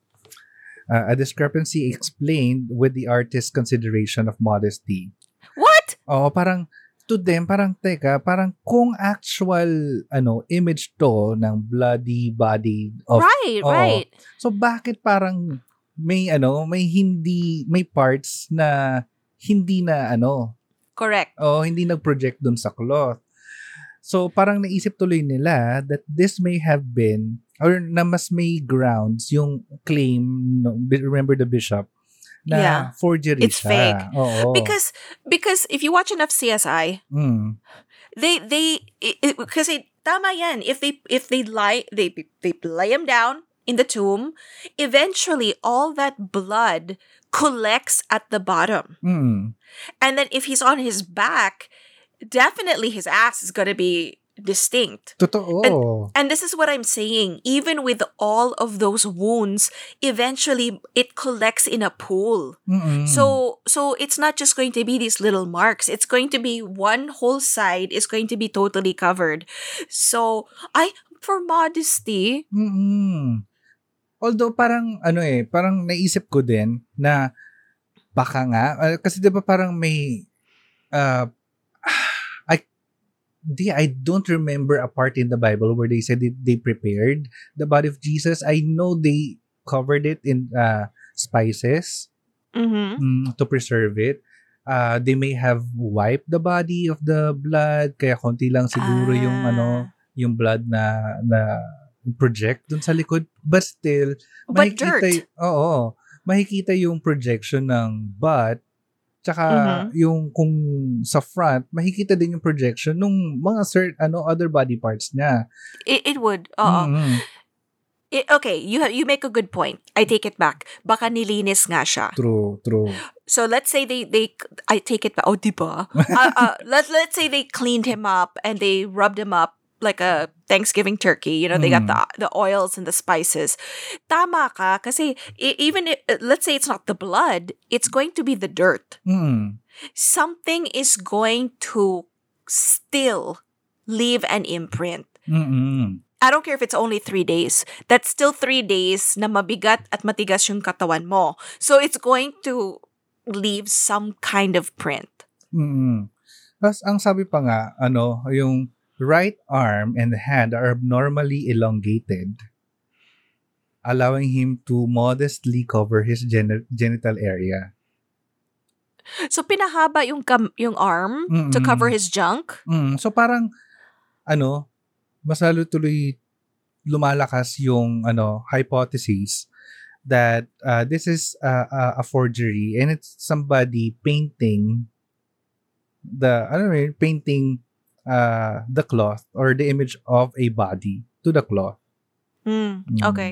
Uh, a discrepancy explained with the artist's consideration of modesty. What? Oh, parang to them, parang teka, parang kung actual ano image to ng bloody body of right, oo. right. So bakit parang may ano, may hindi may parts na hindi na ano, Correct. oh, hindi nag-project dun sa cloth. So parang naisip tuloy nila that this may have been or na mas may grounds yung claim no, remember the bishop na Yeah. forgery It's siya. fake. Oo. Because because if you watch enough CSI, Mm. they they because tama yan. If they if they lie they they lay him down in the tomb, eventually all that blood collects at the bottom. Mm. And then if he's on his back, definitely his ass is going to be distinct. Totoo. And this is what I'm saying. Even with all of those wounds, eventually it collects in a pool. Mm-mm. So so it's not just going to be these little marks. It's going to be one whole side is going to be totally covered. So I for modesty, Mm-mm. Although parang ano eh, parang naisip ko din na baka nga uh, kasi 'di ba parang may uh, di I don't remember a part in the Bible where they said they prepared the body of Jesus. I know they covered it in uh, spices mhm, mm, to preserve it. Uh, they may have wiped the body of the blood kaya konti lang siguro yung Ah. ano yung blood na na project dun sa likod but still but makikita dirt. y- oo makikita yung projection ng butt tsaka Mhm. yung kung sa front makikita din yung projection nung mga cert, ano other body parts niya It, it would. Oo. Mm-mm. It- okay, you ha- you make a good point. I take it back. Baka nilinis nga siya. true true So let's say they they I take it back. Oh, di ba? uh, uh, let let's say they cleaned him up and they rubbed him up like a Thanksgiving turkey. You know, they got the the oils and the spices. Tama ka kasi even if, let's say it's not the blood, it's going to be the dirt. mm Something is going to still leave an imprint. Mm-mm. I don't care if it's only three days. That's still three days na mabigat at matigas yung katawan mo. So it's going to leave some kind of print. Mm. Tapos ang sabi pa nga, ano, yung right arm and hand are abnormally elongated, allowing him to modestly cover his geni- genital area. So pinahaba yung kam- yung arm to Mm-mm. cover his junk. Mm, so parang ano, mas lalo tuloy lumalakas yung ano hypothesis that uh, this is a, a, forgery and it's somebody painting the ano rin, painting uh, the cloth or the image of a body to the cloth. Mm, Mm. okay.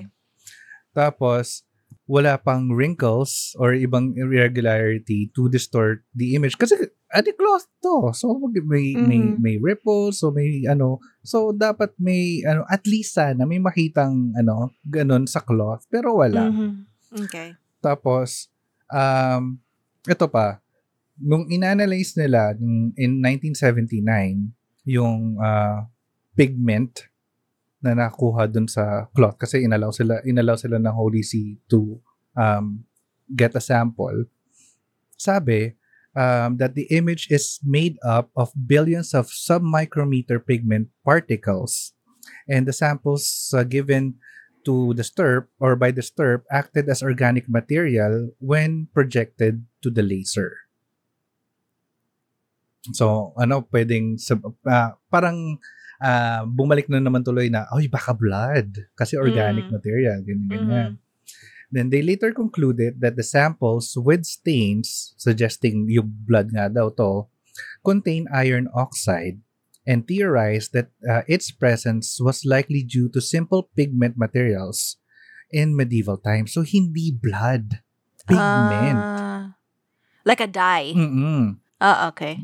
Tapos wala pang wrinkles or ibang irregularity to distort the image. Kasi adi cloth to. So may may Mhm. may ripples, so may ano, so dapat may ano at least sana may makitang ano ganun sa cloth pero wala. Mhm. Okay. Tapos um ito pa nung inanalyze nila in 1979 yung ah, pigment na nakuha dun sa cloth kasi inalaw sila inalaw sila ng Holy See to um, get a sample. Sabi um, that the image is made up of billions of submicrometer pigment particles and the samples uh, given to the stirp or by the stirp acted as organic material when projected to the laser. So, ano, pwedeng, ah, parang ah, bumalik na naman tuloy na, ay, baka blood. Kasi organic Mm. material, ganyan, ganyan. Then they later concluded that the samples with stains, suggesting yung blood nga daw to, contain iron oxide and theorized that uh, its presence was likely due to simple pigment materials in medieval times. So, hindi blood. Pigment. Ah, like a dye. Mm-mm. Ah, okay.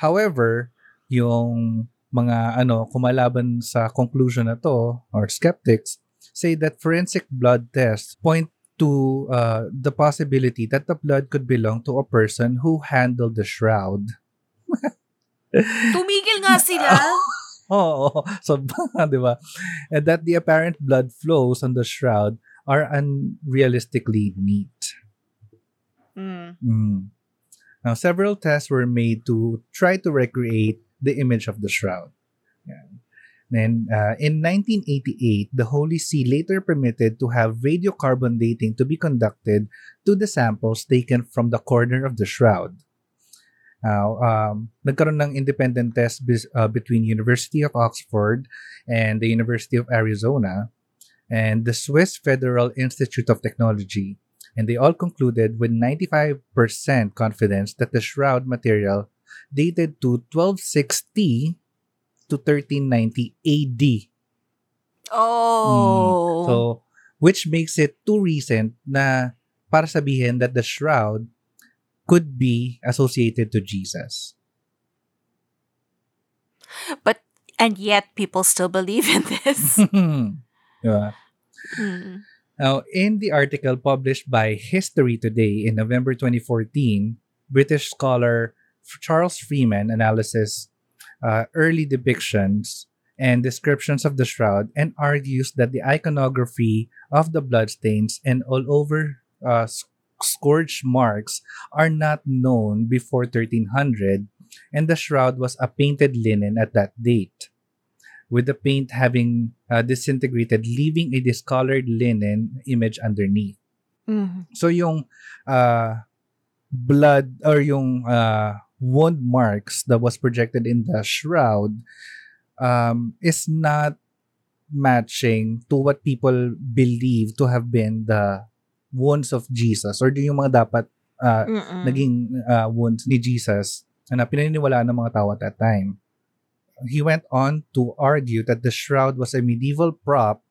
However, yung mga ano kumalaban sa conclusion na to or skeptics say that forensic blood tests point to uh, the possibility that the blood could belong to a person who handled the shroud. Tumigil nga sila. Oo, so di ba? And that the apparent blood flows on the shroud are unrealistically neat. Mm. Mm. Now, several tests were made to try to recreate the image of the shroud. Yan. Then, uh, in 1988, the Holy See later permitted to have radiocarbon dating to be conducted to the samples taken from the corner of the shroud. Now, um, nagkaroon ng independent test bis- uh, between University of Oxford and the University of Arizona and the Swiss Federal Institute of Technology and they all concluded with 95% confidence that the shroud material dated to 1260 to 1390 AD. Oh. So, which makes it too recent na para sabihin that the shroud could be associated to Jesus. but and yet people still believe in this. Diba? Mm. Now, in the article published by History Today in November 2014, British scholar Charles Freeman analyzes uh, early depictions and descriptions of the shroud and argues that the iconography of the bloodstains and all over uh, scourge marks are not known before 1300 and the shroud was a painted linen at that date with the paint having uh, disintegrated, leaving a discolored linen image underneath. Mhm. So yung uh, blood or yung uh, wound marks that was projected in the shroud um, is not matching to what people believe to have been the wounds of Jesus or yung mga dapat uh, Mm-mm. naging uh, wounds ni Jesus na pinaniniwalaan ng mga tao at that time. He went on to argue that the shroud was a medieval prop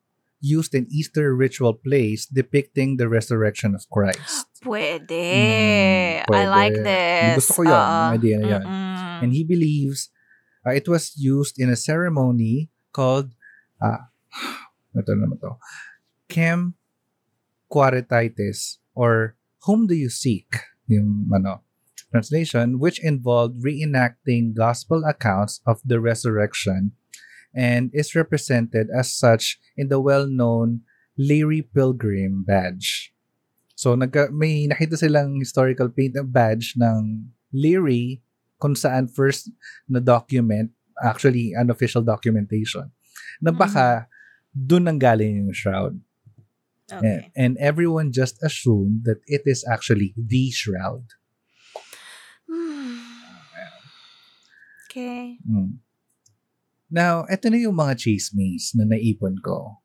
used in Easter ritual plays depicting the resurrection of Christ. Pwede. Mm, I like pwede. this. Gusto ko yun, yung idea na. Mm-mm. And he believes uh, it was used in a ceremony called, uh, ito naman to, Quem Quaeritis or Whom Do You Seek? Yung ano, translation, which involved reenacting gospel accounts of the resurrection and is represented as such in the well-known Leary Pilgrim badge. So nagka, may nakita silang historical paint badge ng Leary kung saan first na document, actually unofficial documentation, na baka dun ang galing yung shroud. Okay. And, and everyone just assumed that it is actually the shroud. Okay. Mm. Now, eto na yung mga chismes na naipon ko.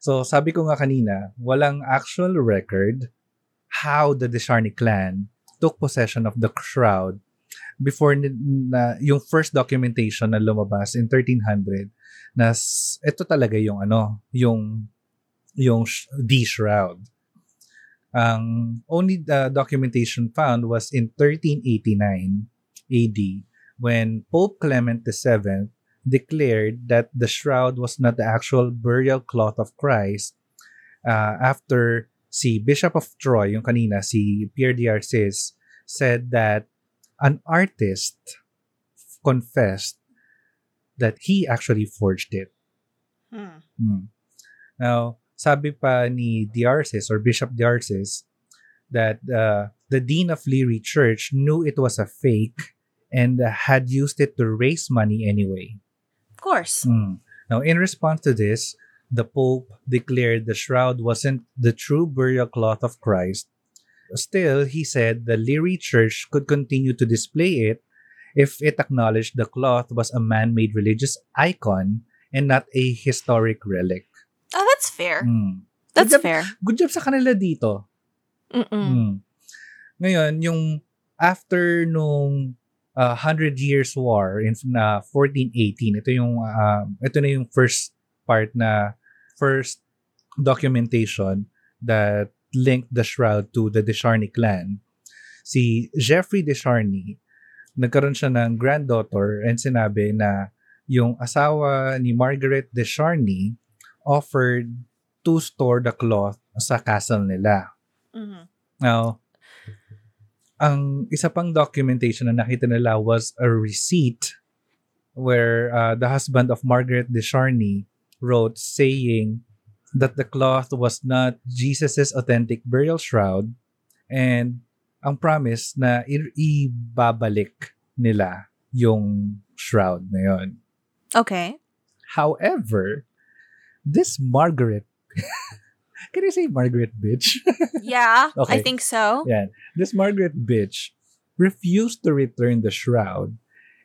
So, sabi ko nga kanina, walang actual record how the Desharney clan took possession of the shroud before na yung first documentation na lumabas in 1300 na ito talaga yung ano, yung yung the shroud. Ang only uh, documentation found was in 1389 AD when Pope Clement VII declared that the shroud was not the actual burial cloth of Christ uh, after si Bishop of Troyes, yung kanina, si Pierre d'Arcis, said that an artist confessed that he actually forged it. Hmm. Hmm. Now, sabi pa ni D'Arcis or Bishop D'Arcis that uh, the Dean of Lirey Church knew it was a fake and had used it to raise money anyway. Of course. Hmm. Now, in response to this, the Pope declared the shroud wasn't the true burial cloth of Christ. Still, he said the Lirey Church could continue to display it if it acknowledged the cloth was a man made religious icon and not a historic relic. Oh, that's fair. Hmm. That's Good job- fair. Good job sa kanila dito. Mm-mm. Hmm. Ngayon, yung after nung uh, 100 Years War in na 1418, ito yung uh, ito na yung first part na first documentation that linked the shroud to the Descharny clan. Si Jeffrey Descharny, nagkaroon siya ng granddaughter and sinabi na yung asawa ni Margaret Descharny offered to store the cloth sa castle nila. Mhm. Now, ang isa pang documentation na nakita nila was a receipt where uh, the husband of Margaret de Charny wrote saying that the cloth was not Jesus's authentic burial shroud and ang promise na i- ibabalik nila yung shroud na yon. Okay. However, this Margaret Can I say Margaret bitch? Yeah, I Okay. think so. Yan. This Margaret bitch refused to return the shroud.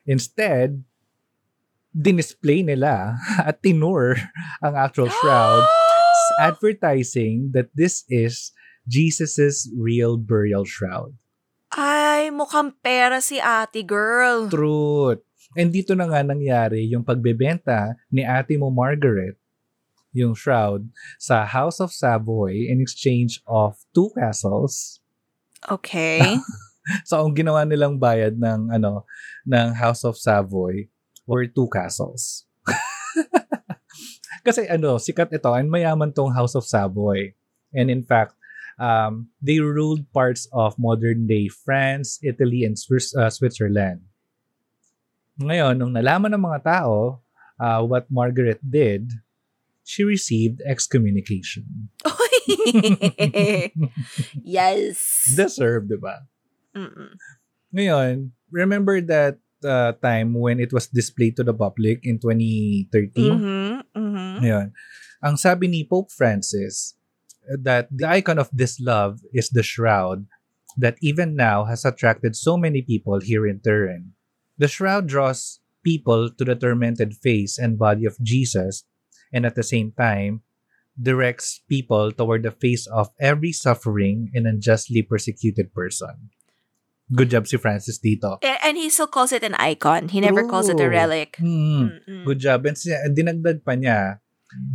Instead, dinisplay nila at tinur ang actual shroud advertising that this is Jesus's real burial shroud. Ay, mukhang pera si ate girl. Truth. And dito na nga nangyari yung pagbebenta ni ate mo Margaret yung shroud sa House of Savoy in exchange of two castles Okay. So ang ginawa nilang bayad ng ano ng House of Savoy were two castles. Kasi ano, sikat ito and mayaman tong House of Savoy. And in fact, um, they ruled parts of modern day France, Italy, and Swiss, uh, Switzerland. Ngayon, nung nalaman ng mga tao uh, what Margaret did, she received excommunication. yes. Deserved, di ba? Mm-mm. Ngayon, remember that uh, time when it was displayed to the public in 2013? Mhm. Mhm. Ngayon, ang sabi ni Pope Francis that the icon of this love is the shroud that even now has attracted so many people here in Turin. The shroud draws people to the tormented face and body of Jesus and at the same time directs people toward the face of every suffering and unjustly persecuted person. Good job si Francis dito. And he still calls it an icon. He never calls it a relic. Mm. Mm-mm. Good job. And dinagdag pa niya,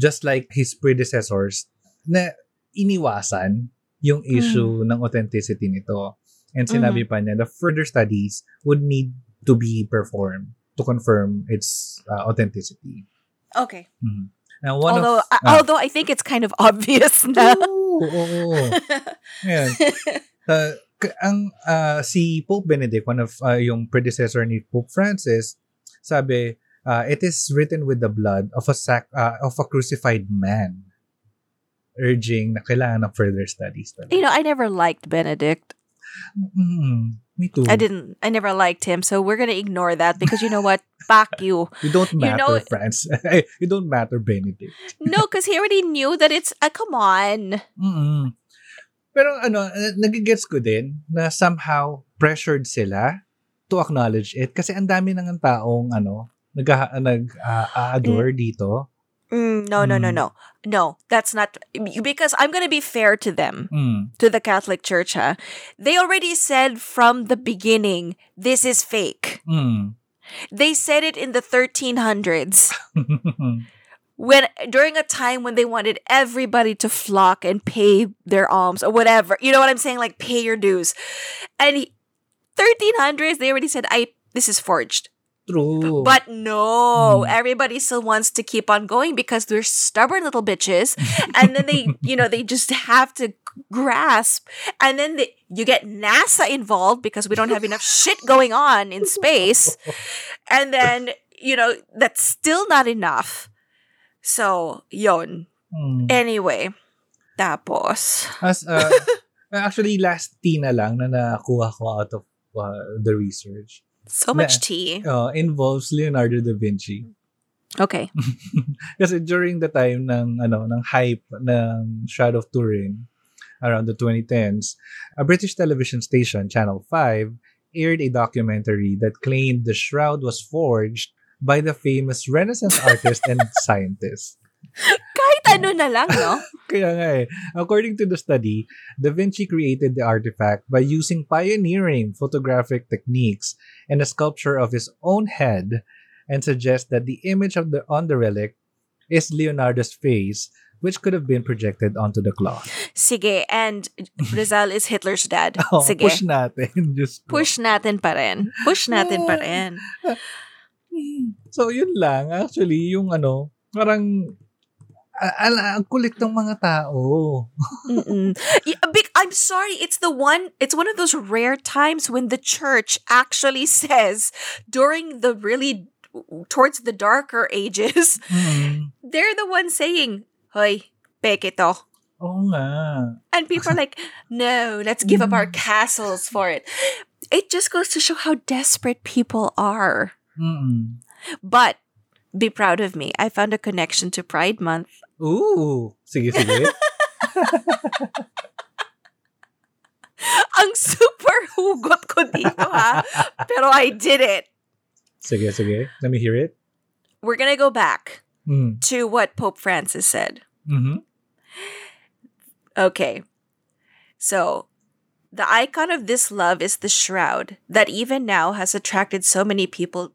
just like his predecessors, na iniwasan yung issue ng authenticity nito. And sinabi pa niya, the further studies would need to be performed to confirm its uh, authenticity. Okay. Mhm. Now, one although, of... uh, although I think it's kind of obvious na. Oo, oo. Ngayon, uh, ang uh, si Pope Benedict, one of uh, yung predecessor ni Pope Francis, sabi, uh, it is written with the blood of a sac- uh, of a crucified man urging na kailangan ng further studies. talaga. you know, I never liked Benedict. Mm, me too. I didn't. I never liked him. So we're gonna ignore that because you know what? Fuck you. You don't you matter, know- France. you don't matter, Benedict. No, because he already knew that it's. Uh, come on. mm Pero ano, uh, nagigets ko din na somehow pressured sila to acknowledge it kasi ang dami nang taong ano, nag nag uh, adore dito. Mm, no, no, no, Mm. no, no. That's not because I'm gonna be fair to them. Mm. to the Catholic Church, huh? They already said from the beginning, this is fake. Mm. They said it in the 1300s. when during a time when they wanted everybody to flock and pay their alms or whatever. You know what I'm saying? Like pay your dues. And he, 1300s, they already said, I this is forged. True. But no, Mm. everybody still wants to keep on going because they're stubborn little bitches. and then they, you know, they just have to grasp. And then they, you get NASA involved because we don't have enough shit going on in space. And then, you know, that's still not enough. So, yon. Mm. Anyway, tapos. As, uh, actually, last Tina lang na nakuha ko out of uh, the research So much Na- tea. uh, involves Leonardo da Vinci. Okay. Kasi during the time ng ano ng hype ng Shroud of Turin around the 2010s, a British television station, Channel 5, aired a documentary that claimed the shroud was forged by the famous Renaissance artist and scientist. Ano na lang, no? Kaya nga eh. According to the study, Da Vinci created the artifact by using pioneering photographic techniques and a sculpture of his own head and suggests that the image of the on the relic is Leonardo's face, which could have been projected onto the cloth. Sige, and Rizal is Hitler's dad. Oh, Sige. push natin. Just Push natin pa rin. Push natin pa rin. So, yun lang. Actually, yung ano, parang ala, ang kulit ng mga tao. Big- I'm sorry. It's the one. It's one of those rare times when the church actually says during the really towards the darker ages, Mm. they're the ones saying, "Hoy, peke to." Oo nga. And people are like, no, let's give up our Mm. castles for it. It just goes to show how desperate people are. Mm-mm. But be proud of me. I found a connection to Pride Month. Ooh. Sige, sige. Ang super hugot ko dito, ha? Pero I did it. sige, sige. Let me hear it. We're gonna go back Mm. to what Pope Francis said. Mm-hmm. Okay. So, the icon of this love is the shroud that even now has attracted so many people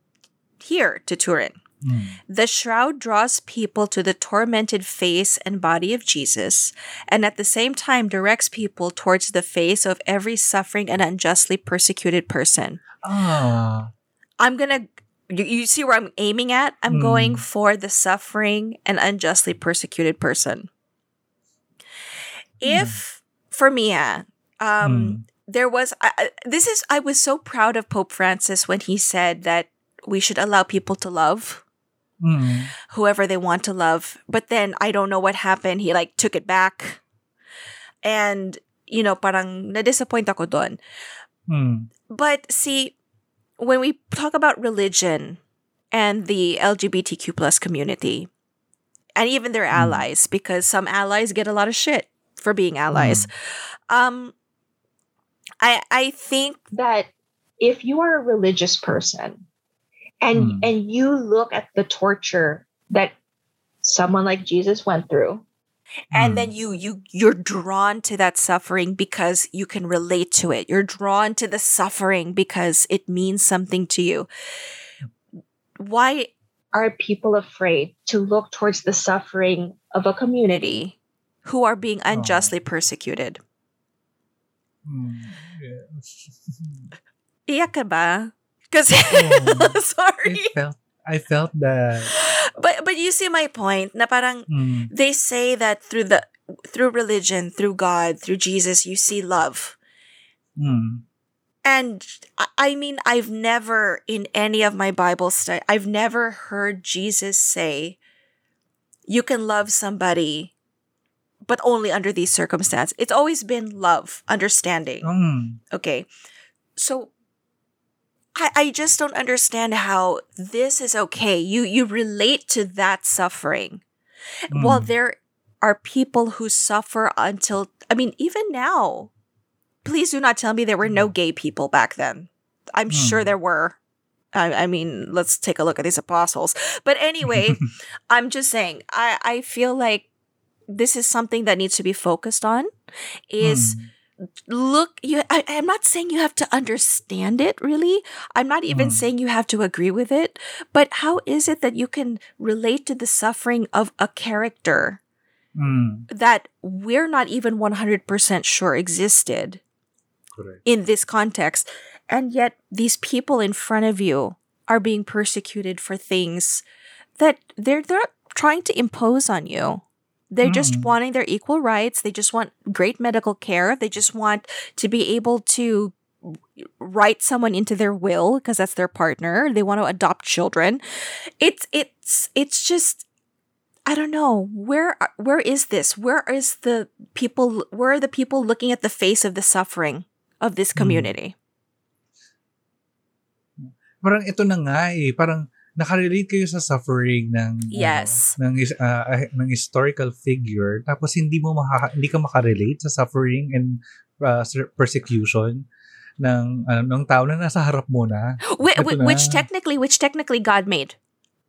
here to Turin. Mm. The shroud draws people to the tormented face and body of Jesus, and at the same time directs people towards the face of every suffering and unjustly persecuted person. Ah. I'm gonna. You, you see where I'm aiming at? I'm Mm. going for the suffering and unjustly persecuted person. If, for me, um, Mm. there was I- this is I was so proud of Pope Francis when he said that we should allow people to love Mm. whoever they want to love. But then I don't know what happened. He like took it back. And you know, parang na-disappoint ako doon. Mm. But see, when we talk about religion and the LGBTQ plus community, and even their Mm. allies, because some allies get a lot of shit for being allies. Um, I I think that if you are a religious person and Hmm. and you look at the torture that someone like Jesus went through, and Mm. then you you you're drawn to that suffering because you can relate to it you're drawn to the suffering because it means something to you why are people afraid to look towards the suffering of a community? who are being unjustly persecuted Mm. Yeah. iyak ka ba because Oh. sorry I felt I felt that. but but you see my point na parang Mm. they say that through the through religion through god through jesus you see love Mm. And I- mean, I've never in any of my Bible study, I've never heard Jesus say, "You can love somebody, but only under these circumstances." It's always been love, understanding. Mm. Okay, so I I just don't understand how this is okay. You you relate to that suffering, while Mm. there are people who suffer until I mean, even now. Please do not tell me there were no gay people back then. I'm sure Mm. there were. I, I mean, let's take a look at these apostles. But anyway, I'm just saying, I, I feel like this is something that needs to be focused on is Mm. Look you I, i'm not saying you have to understand it really i'm not even Mm. saying you have to agree with it but how is it that you can relate to the suffering of a character Mm, that we're not even 100% sure existed correct. in this context and yet these people in front of you are being persecuted for things that they're they're not trying to impose on you they're just Mm. wanting their equal rights. They just want great medical care. They just want to be able to write someone into their will because that's their partner. They want to adopt children. It's it's it's just i don't know. Where where is this? Where is the people where are the people looking at the face of the suffering of this Mm. community? Parang ito na nga eh, parang nakarelate kayo sa suffering ng Yes. ano, ng ah, ng historical figure tapos hindi mo makaka, hindi ka makarelate sa suffering and ser- persecution ng ano ng tao na nasa harap mo na. Whi- which na. technically which technically god made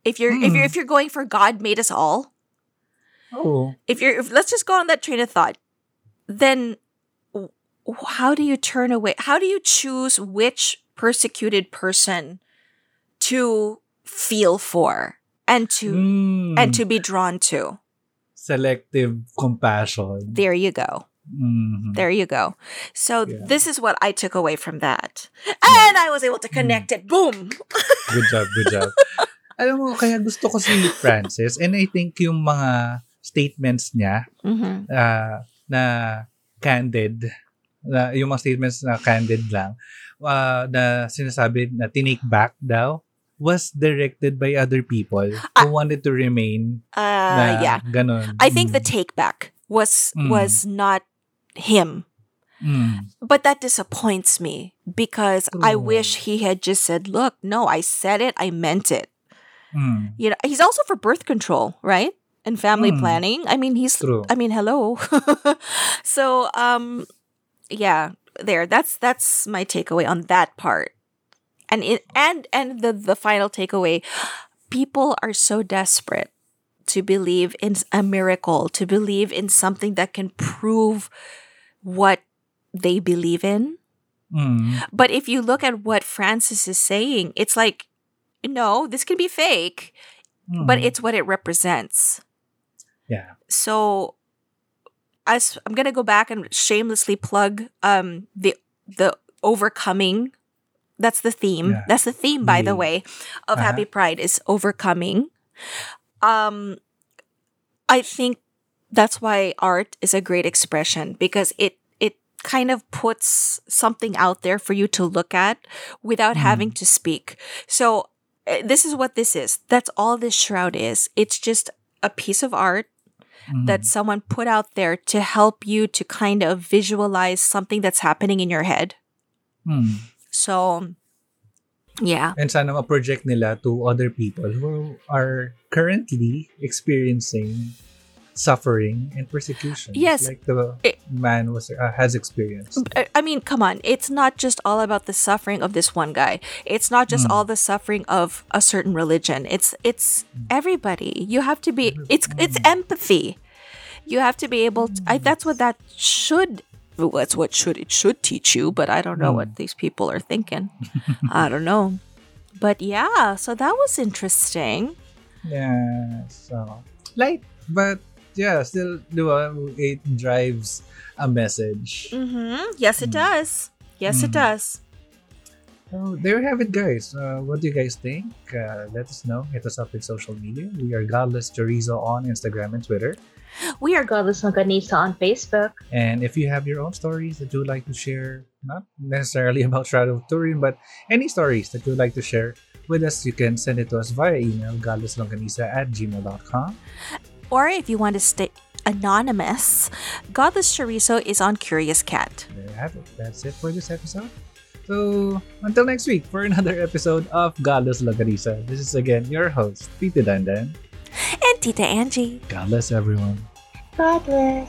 if you're if you're Mm. if you're going for god made us all Oo. if you're if, let's just go on that train of thought then how do you turn away how do you choose which persecuted person to feel for and to Mm. and to be drawn to selective compassion. there you go Mhm. there you go so Yeah. this is what i took away from that and i was able to connect it boom Good job, good job. Alam mo, kaya gusto ko si Francis and I think yung mga statements niya Mhm. ah, na candid, na, yung mga statements na candid lang, ah, na sinasabi na tinake back daw, was directed by other people who wanted to remain uh na yeah ganun. i think the Mm. take back was Mm. was not him Mm. But that disappoints me because I Oh. wish he had just said, "Look, no, I said it, I meant it." Mm. You know, he's also for birth control, right? And family Mm. planning. I mean, he's True. I mean, hello. so, um yeah, there. That's that's my takeaway on that part. And it and and the the final takeaway, people are so desperate to believe in a miracle, to believe in something that can prove what they believe in. Mm. But if you look at what Francis is saying, it's like, no, this can be fake, but Mm. it's what it represents. yeah. So, as I'm gonna go back and shamelessly plug um the the overcoming. That's the theme. Yeah. That's the theme, by the way, of Uh-huh. Hapi Pride is overcoming. Um, I think that's why art is a great expression because it it kind of puts something out there for you to look at without Mm. having to speak. So uh, this is what this is. That's all this shroud is. It's just a piece of art Mm. that someone put out there to help you to kind of visualize something that's happening in your head. Mm. So yeah. And sana ma-project nila to other people who are currently experiencing suffering and persecution. Yes. Like the It- man was uh, has experienced. I- mean, come on. It's not just all about the suffering of this one guy. It's not just Mm. all the suffering of a certain religion. It's it's everybody. You have to be it's it's empathy. You have to be able to I, that's what that should that's what should it should teach you, but I don't know what these people are thinking. I don't know. But yeah, so that was interesting. Yeah. So, light. But, yeah, still, it drives a message. Mhm. Yes it Mm. does. Yes it Mm. does. So, there you have it, guys. Uh, what do you guys think? Uh, let us know. Hit us up in social media. We are Godless Chorizo on Instagram and Twitter. We are Godless Longanisa on Facebook. And if you have your own stories that you would like to share, not necessarily about Shroud of Turin, but any stories that you would like to share with us, you can send it to us via email, godlesslonganisa at gmail.com. Or if you want to stay anonymous, Godless Chorizo is on Curious Cat. There you have it. That's it for this episode. So, until next week for another episode of Godless Longanisa. This is again your host, Tita Dandan. And Tita Angie. God bless everyone. Godless.